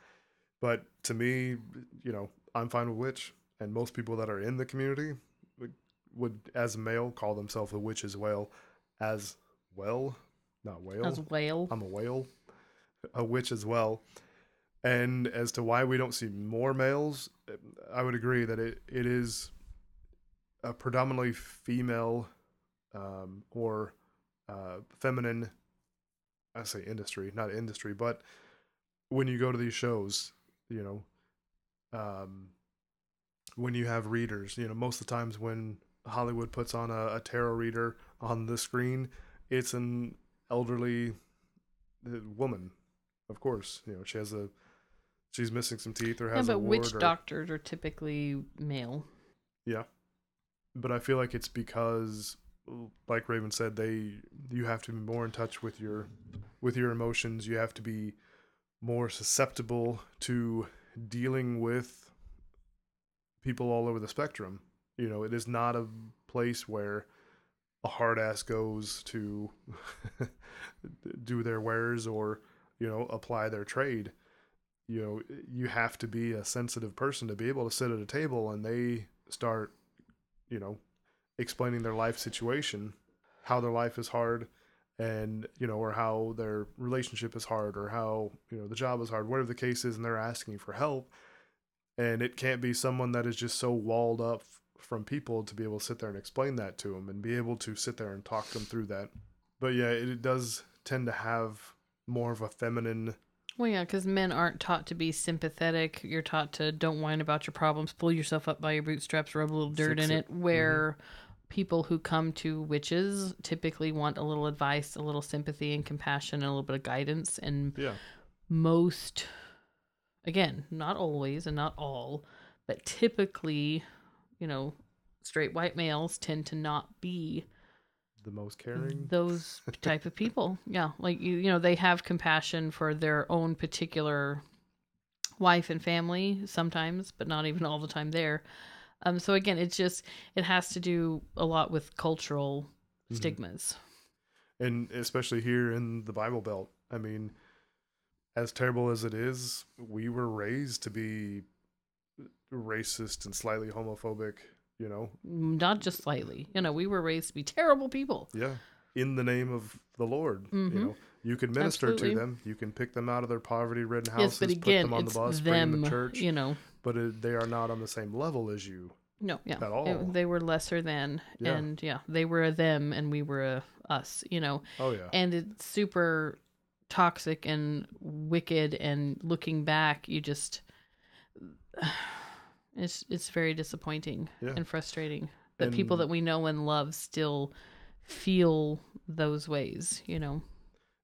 [SPEAKER 1] But to me, you know, I'm fine with witch, and most people that are in the community would, as a male, call themselves a witch as well. As well, not whale.
[SPEAKER 2] As whale.
[SPEAKER 1] I'm a whale, a witch as well. And as to why we don't see more males, I would agree that it, it is a predominantly female um, or uh, feminine I say industry, not industry, but when you go to these shows, you know, um, when you have readers, you know, most of the times when Hollywood puts on a, a tarot reader on the screen, it's an elderly uh, woman, of course. You know, she has a she's missing some teeth or has
[SPEAKER 2] yeah, but
[SPEAKER 1] a
[SPEAKER 2] witch
[SPEAKER 1] or,
[SPEAKER 2] doctors are typically male.
[SPEAKER 1] Yeah, but I feel like it's because like Raven said, they you have to be more in touch with your with your emotions. You have to be more susceptible to dealing with people all over the spectrum. You know, it is not a place where a hard ass goes to do their wares or, you know, apply their trade. You know, you have to be a sensitive person to be able to sit at a table and they start, you know, explaining their life situation, how their life is hard, and you know, or how their relationship is hard, or how you know the job is hard, whatever the case is, and they're asking for help. And it can't be someone that is just so walled up from people to be able to sit there and explain that to them and be able to sit there and talk them through that. But yeah, it does tend to have more of a feminine
[SPEAKER 2] well, yeah, because men aren't taught to be sympathetic. You're taught to don't whine about your problems, pull yourself up by your bootstraps, rub a little dirt in it. it. Where mm-hmm people who come to witches typically want a little advice, a little sympathy and compassion, and a little bit of guidance. And
[SPEAKER 1] yeah.
[SPEAKER 2] most, again, not always and not all, but typically, you know, straight white males tend to not be
[SPEAKER 1] the most caring
[SPEAKER 2] those type of people yeah like you you know they have compassion for their own particular wife and family sometimes but not even all the time there um, so again, it's just it has to do a lot with cultural mm-hmm. stigmas,
[SPEAKER 1] and especially here in the Bible Belt. I mean, as terrible as it is, we were raised to be racist and slightly homophobic. You know,
[SPEAKER 2] not just slightly. You know, we were raised to be terrible people.
[SPEAKER 1] Yeah, in the name of the Lord. Mm-hmm. You know, you can minister Absolutely. to them. You can pick them out of their poverty-ridden houses, yes, but again, put them on the bus, them, bring them to church.
[SPEAKER 2] You know,
[SPEAKER 1] but it, they are not on the same level as you.
[SPEAKER 2] No, yeah, at all. It, they were lesser than, yeah. and yeah, they were a them, and we were a us. You know.
[SPEAKER 1] Oh yeah.
[SPEAKER 2] And it's super toxic and wicked, and looking back, you just. It's it's very disappointing yeah. and frustrating that and, people that we know and love still feel those ways, you know.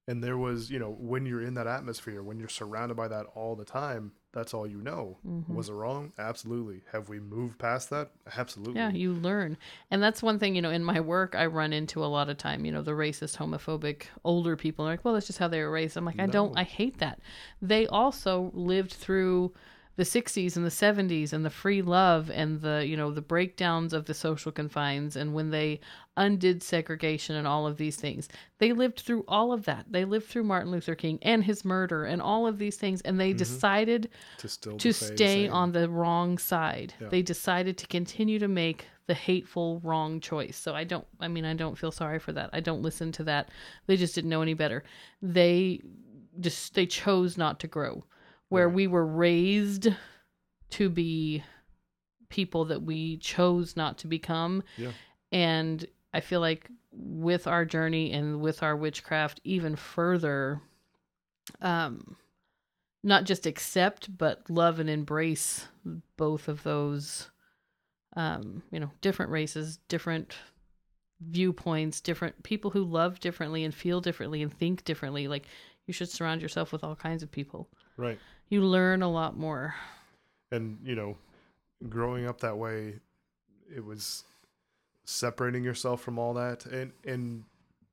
[SPEAKER 1] And there was, you know, when you're in that atmosphere, when you're surrounded by that all the time, that's all you know. Mm-hmm. Was it wrong? Absolutely. Have we moved past that? Absolutely.
[SPEAKER 2] Yeah, you learn. And that's one thing, you know, in my work, I run into a lot of time, you know, the racist, homophobic older people are like, well, that's just how they were raised. I'm like, I no. don't, I hate that. They also lived through the 60s and the 70s and the free love and the you know the breakdowns of the social confines and when they undid segregation and all of these things they lived through all of that they lived through martin luther king and his murder and all of these things and they mm-hmm. decided
[SPEAKER 1] to,
[SPEAKER 2] to stay on the wrong side yeah. they decided to continue to make the hateful wrong choice. So I don't I mean I don't feel sorry for that. I don't listen to that. They just didn't know any better. They just they chose not to grow. Where we were raised to be people that we chose not to become.
[SPEAKER 1] Yeah.
[SPEAKER 2] And I feel like with our journey and with our witchcraft even further um not just accept but love and embrace both of those um you know different races different viewpoints different people who love differently and feel differently and think differently like you should surround yourself with all kinds of people
[SPEAKER 1] Right.
[SPEAKER 2] You learn a lot more
[SPEAKER 1] And, you know, growing up that way, it was separating yourself from all that. And and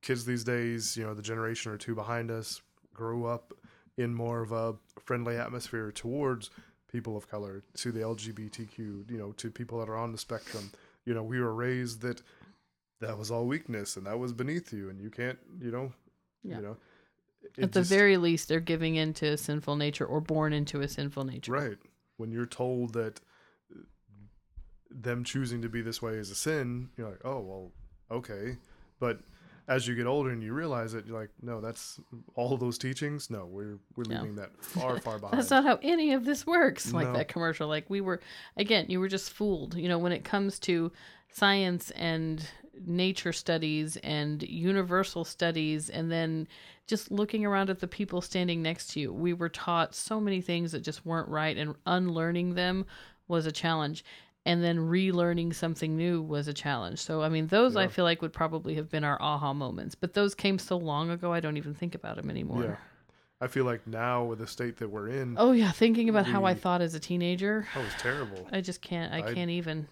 [SPEAKER 1] kids these days, you know, the generation or two behind us grew up in more of a friendly atmosphere towards people of color, to the LGBTQ, you know, to people that are on the spectrum. You know, we were raised that that was all weakness and that was beneath you and you can't, you know,
[SPEAKER 2] Yeah.
[SPEAKER 1] you know.
[SPEAKER 2] At the
[SPEAKER 1] just-
[SPEAKER 2] very least they're giving into a sinful nature or born into a sinful nature
[SPEAKER 1] Right. When you're told that them choosing to be this way is a sin, you're like, oh, well, okay. But as you get older and you realize it, you're like, no, that's all those teachings. No, we're we're leaving that far, far behind.
[SPEAKER 2] That's not how any of this works. Like
[SPEAKER 1] No.
[SPEAKER 2] that commercial. Like we were, again, you were just fooled. You know, when it comes to science and nature studies and universal studies, and then just looking around at the people standing next to you, we were taught so many things that just weren't right, and unlearning them was a challenge. And then relearning something new was a challenge. So, I mean, those I feel like would probably have been our aha moments. But those came so long ago, I don't even think about them anymore.
[SPEAKER 1] Yeah. I feel like now with the state that we're in,
[SPEAKER 2] Oh yeah, thinking about how I thought as a teenager,
[SPEAKER 1] that was terrible.
[SPEAKER 2] I just can't. I
[SPEAKER 1] I-
[SPEAKER 2] can't even.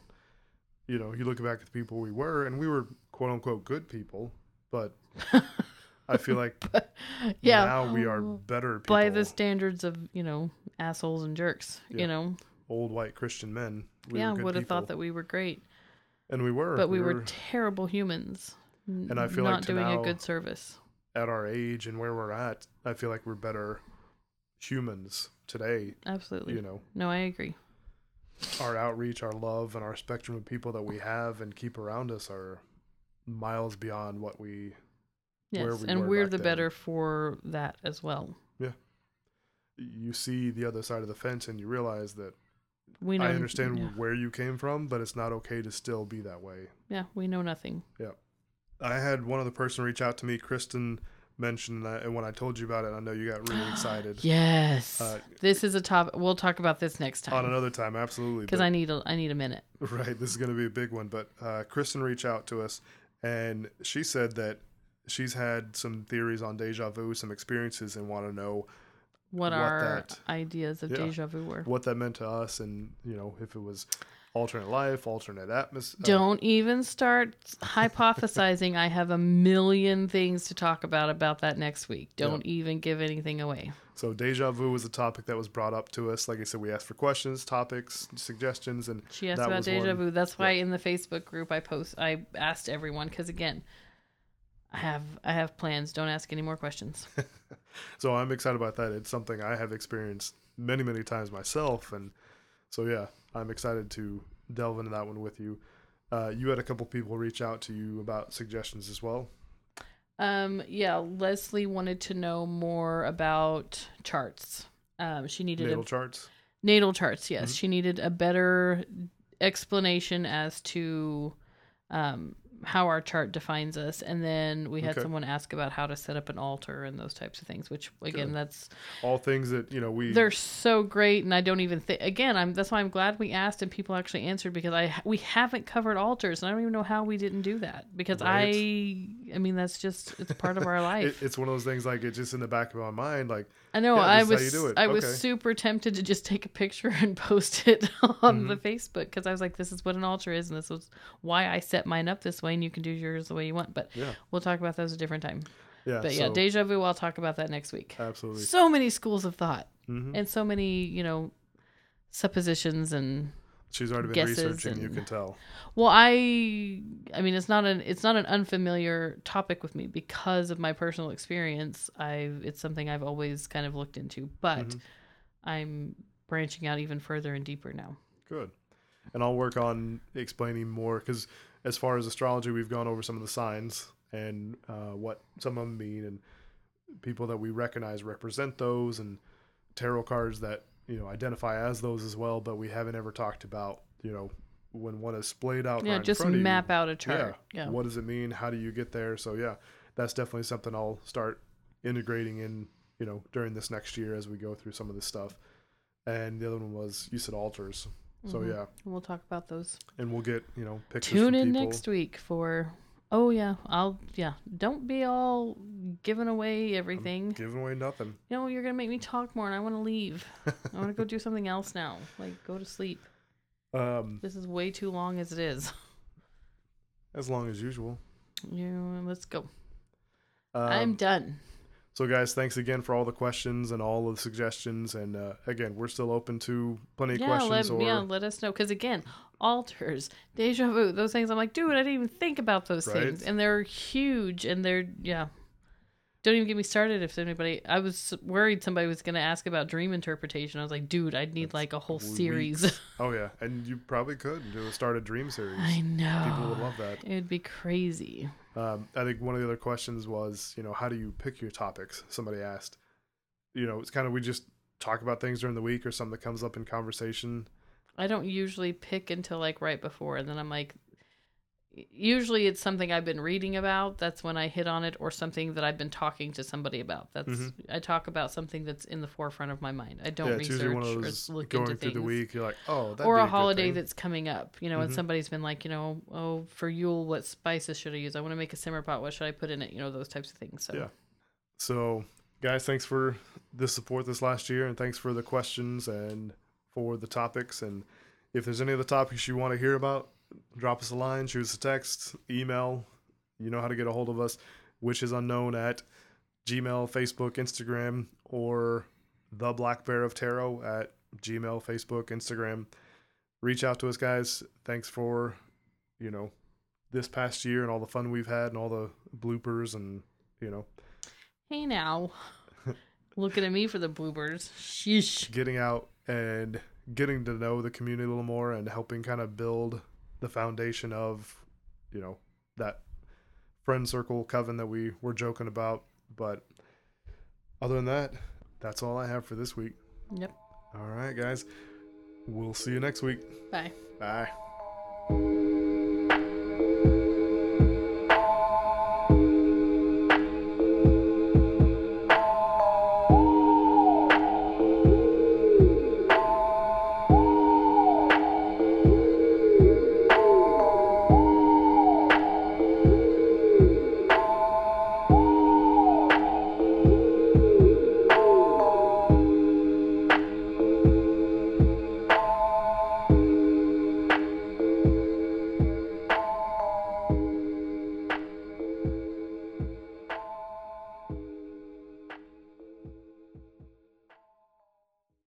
[SPEAKER 1] You know, you look back at the people we were, and we were quote unquote good people, but I feel like
[SPEAKER 2] Yeah.
[SPEAKER 1] now we are better people.
[SPEAKER 2] by the standards of you know assholes and jerks.
[SPEAKER 1] Yeah.
[SPEAKER 2] You know.
[SPEAKER 1] old white Christian men. We
[SPEAKER 2] yeah, would have thought that we were great,
[SPEAKER 1] and we were,
[SPEAKER 2] but we, were, terrible humans.
[SPEAKER 1] And I feel like
[SPEAKER 2] not
[SPEAKER 1] to
[SPEAKER 2] doing
[SPEAKER 1] now-
[SPEAKER 2] a good service.
[SPEAKER 1] at our age and where we're at, I feel like we're better humans today.
[SPEAKER 2] Absolutely.
[SPEAKER 1] You know,
[SPEAKER 2] No, I agree.
[SPEAKER 1] Our outreach, our love, and our spectrum of people that we have and keep around us are miles beyond what we. where
[SPEAKER 2] Yes,
[SPEAKER 1] we
[SPEAKER 2] and
[SPEAKER 1] were
[SPEAKER 2] we're the
[SPEAKER 1] then.
[SPEAKER 2] better for that as well.
[SPEAKER 1] Yeah, you see the other side of the fence, and you realize that
[SPEAKER 2] We know.
[SPEAKER 1] I understand
[SPEAKER 2] Yeah,
[SPEAKER 1] where you came from, but it's not okay to still be that way.
[SPEAKER 2] yeah, we know nothing.
[SPEAKER 1] Yeah, I had one other person reach out to me. Kristen mentioned that, and when I told you about it, I know you got really excited.
[SPEAKER 2] Yes,
[SPEAKER 1] Uh,
[SPEAKER 2] this is a topic. We'll talk about this next time On
[SPEAKER 1] another time, absolutely.
[SPEAKER 2] because I need a I need a minute.
[SPEAKER 1] Right, this is going to be a big one. But uh, Kristen reached out to us, and she said that she's had some theories on deja vu, some experiences, and want to know
[SPEAKER 2] what,
[SPEAKER 1] what
[SPEAKER 2] our
[SPEAKER 1] that-
[SPEAKER 2] ideas of
[SPEAKER 1] yeah.
[SPEAKER 2] deja vu were.
[SPEAKER 1] what that meant to us, and you know if it was alternate life, alternate atmosphere.
[SPEAKER 2] Uh, Don't even start hypothesizing. I have a million things to talk about about that next week. Don't even give anything away.
[SPEAKER 1] so deja vu was a topic that was brought up to us. Like I said, we asked for questions, topics, suggestions, and
[SPEAKER 2] She asked
[SPEAKER 1] That
[SPEAKER 2] about
[SPEAKER 1] was
[SPEAKER 2] deja
[SPEAKER 1] one.
[SPEAKER 2] vu. That's why in the Facebook group I post I asked everyone because again, I have I have plans. Don't ask any more questions.
[SPEAKER 1] so I'm excited about that. It's something I have experienced many, many times myself, and so yeah, I'm excited to delve into that one with you. Uh, you had a couple people reach out to you about suggestions as well.
[SPEAKER 2] Um, yeah, Leslie wanted to know more about charts. Um, she needed
[SPEAKER 1] Natal
[SPEAKER 2] a
[SPEAKER 1] charts.
[SPEAKER 2] natal charts. Yes,
[SPEAKER 1] Mhm.
[SPEAKER 2] she needed a better explanation as to um, how our chart defines us, and then we had
[SPEAKER 1] Okay.
[SPEAKER 2] someone ask about how to set up an altar and those types of things. Which again,
[SPEAKER 1] Good.
[SPEAKER 2] that's
[SPEAKER 1] All things that you know we.
[SPEAKER 2] they're so great, and I don't even think. Again, I'm that's why I'm glad we asked and people actually answered because I we haven't covered altars, and I don't even know how we didn't do that because
[SPEAKER 1] Right.
[SPEAKER 2] I I mean that's just it's part of our
[SPEAKER 1] it,
[SPEAKER 2] life.
[SPEAKER 1] it's one of those things like it's just in the back of my mind. Like
[SPEAKER 2] I know
[SPEAKER 1] Yeah,
[SPEAKER 2] I was
[SPEAKER 1] you do it.
[SPEAKER 2] I was super tempted to just take a picture and post it on
[SPEAKER 1] Mm-hmm.
[SPEAKER 2] the Facebook because I was like, this is what an altar is, and this was why I set mine up this way, and you can do yours the way you want. But
[SPEAKER 1] yeah,
[SPEAKER 2] we'll talk about those a different time.
[SPEAKER 1] yeah.
[SPEAKER 2] But yeah,
[SPEAKER 1] so,
[SPEAKER 2] deja vu. I'll talk about that next week.
[SPEAKER 1] absolutely.
[SPEAKER 2] So many schools of thought
[SPEAKER 1] hmm
[SPEAKER 2] and so many you know suppositions and
[SPEAKER 1] She's already been researching. You can tell.
[SPEAKER 2] well i i mean it's not an it's not an unfamiliar topic with me because of my personal experience i've it's something i've always kind of looked into but
[SPEAKER 1] Mhm.
[SPEAKER 2] i'm branching out even further and deeper now
[SPEAKER 1] Good. and I'll work on explaining more because as far as astrology, we've gone over some of the signs and uh, what some of them mean, and people that we recognize represent those, and tarot cards that you know identify as those as well. But we haven't ever talked about you know when one is splayed out.
[SPEAKER 2] Yeah,
[SPEAKER 1] right
[SPEAKER 2] just
[SPEAKER 1] of you,
[SPEAKER 2] map out a chart.
[SPEAKER 1] yeah.
[SPEAKER 2] Yeah.
[SPEAKER 1] What does it mean? How do you get there? So yeah, that's definitely something I'll start integrating in, you know, during this next year as we go through some of this stuff. And the other one was you said altars. So
[SPEAKER 2] Mhm.
[SPEAKER 1] yeah,
[SPEAKER 2] And we'll talk about those.
[SPEAKER 1] and we'll get you know pictures.
[SPEAKER 2] Tune in next week for. Oh yeah, I'll yeah. Don't be all giving away everything.
[SPEAKER 1] Giving away nothing.
[SPEAKER 2] You know, you're gonna make me talk more, and I want to leave. I want to go do something else now. Like go to sleep.
[SPEAKER 1] Um,
[SPEAKER 2] This is way too long as it is.
[SPEAKER 1] as long as usual.
[SPEAKER 2] Yeah, let's go.
[SPEAKER 1] Um,
[SPEAKER 2] I'm done.
[SPEAKER 1] So, guys, thanks again for all the questions and all of the suggestions. And uh, again, we're still open to plenty of
[SPEAKER 2] Yeah,
[SPEAKER 1] questions.
[SPEAKER 2] let,
[SPEAKER 1] or
[SPEAKER 2] yeah, let us know. Because again, altars, deja vu, those things. I'm like, dude, I didn't even think about those
[SPEAKER 1] Right.
[SPEAKER 2] things, and they're huge, and they're yeah. Don't even get me started. If anybody, I was worried somebody was going to ask about dream interpretation. I was like, dude, I'd need
[SPEAKER 1] That's
[SPEAKER 2] like a whole
[SPEAKER 1] weeks.
[SPEAKER 2] series.
[SPEAKER 1] oh yeah, and you probably could do a start a dream series.
[SPEAKER 2] I know.
[SPEAKER 1] People would love that.
[SPEAKER 2] It'd be crazy.
[SPEAKER 1] Um, I think one of the other questions was, you know, how do you pick your topics? Somebody asked. You know, it's kind of we just talk about things during the week or something that comes up in conversation.
[SPEAKER 2] I don't usually pick until like right before, and then I'm like, usually it's something I've been reading about. That's when I hit on it, or something that I've been talking to somebody about. That's
[SPEAKER 1] Mhm.
[SPEAKER 2] I talk about something that's in the forefront of my mind. I don't
[SPEAKER 1] yeah, usually
[SPEAKER 2] research
[SPEAKER 1] one of
[SPEAKER 2] or look
[SPEAKER 1] going
[SPEAKER 2] into
[SPEAKER 1] through the
[SPEAKER 2] things.
[SPEAKER 1] week. You're like, oh,
[SPEAKER 2] or a
[SPEAKER 1] good
[SPEAKER 2] holiday that's coming up, you know, and
[SPEAKER 1] Mhm.
[SPEAKER 2] somebody's been like, you know, oh, for Yule, what spices should I use? I want to make a simmer pot. What should I put in it? You know, those types of things. So,
[SPEAKER 1] Yeah. So, guys, thanks for the support this last year, and thanks for the questions and for the topics. And if there's any of the topics you want to hear about, drop us a line, shoot us a text, email. You know how to get a hold of us, Witches Unknown at Gmail, Facebook, Instagram, or the Black Bear of Tarot at Gmail, Facebook, Instagram. Reach out to us, guys. Thanks for, you know, this past year and all the fun we've had and all the bloopers and you know
[SPEAKER 2] hey now, looking at me for the bloopers. Sheesh.
[SPEAKER 1] getting out and getting to know the community a little more and helping kind of build the foundation of you know that friend circle coven that we were joking about. But other than that that's all i have for this week.
[SPEAKER 2] Yep.
[SPEAKER 1] all right guys. We'll see you next week.
[SPEAKER 2] Bye.
[SPEAKER 1] bye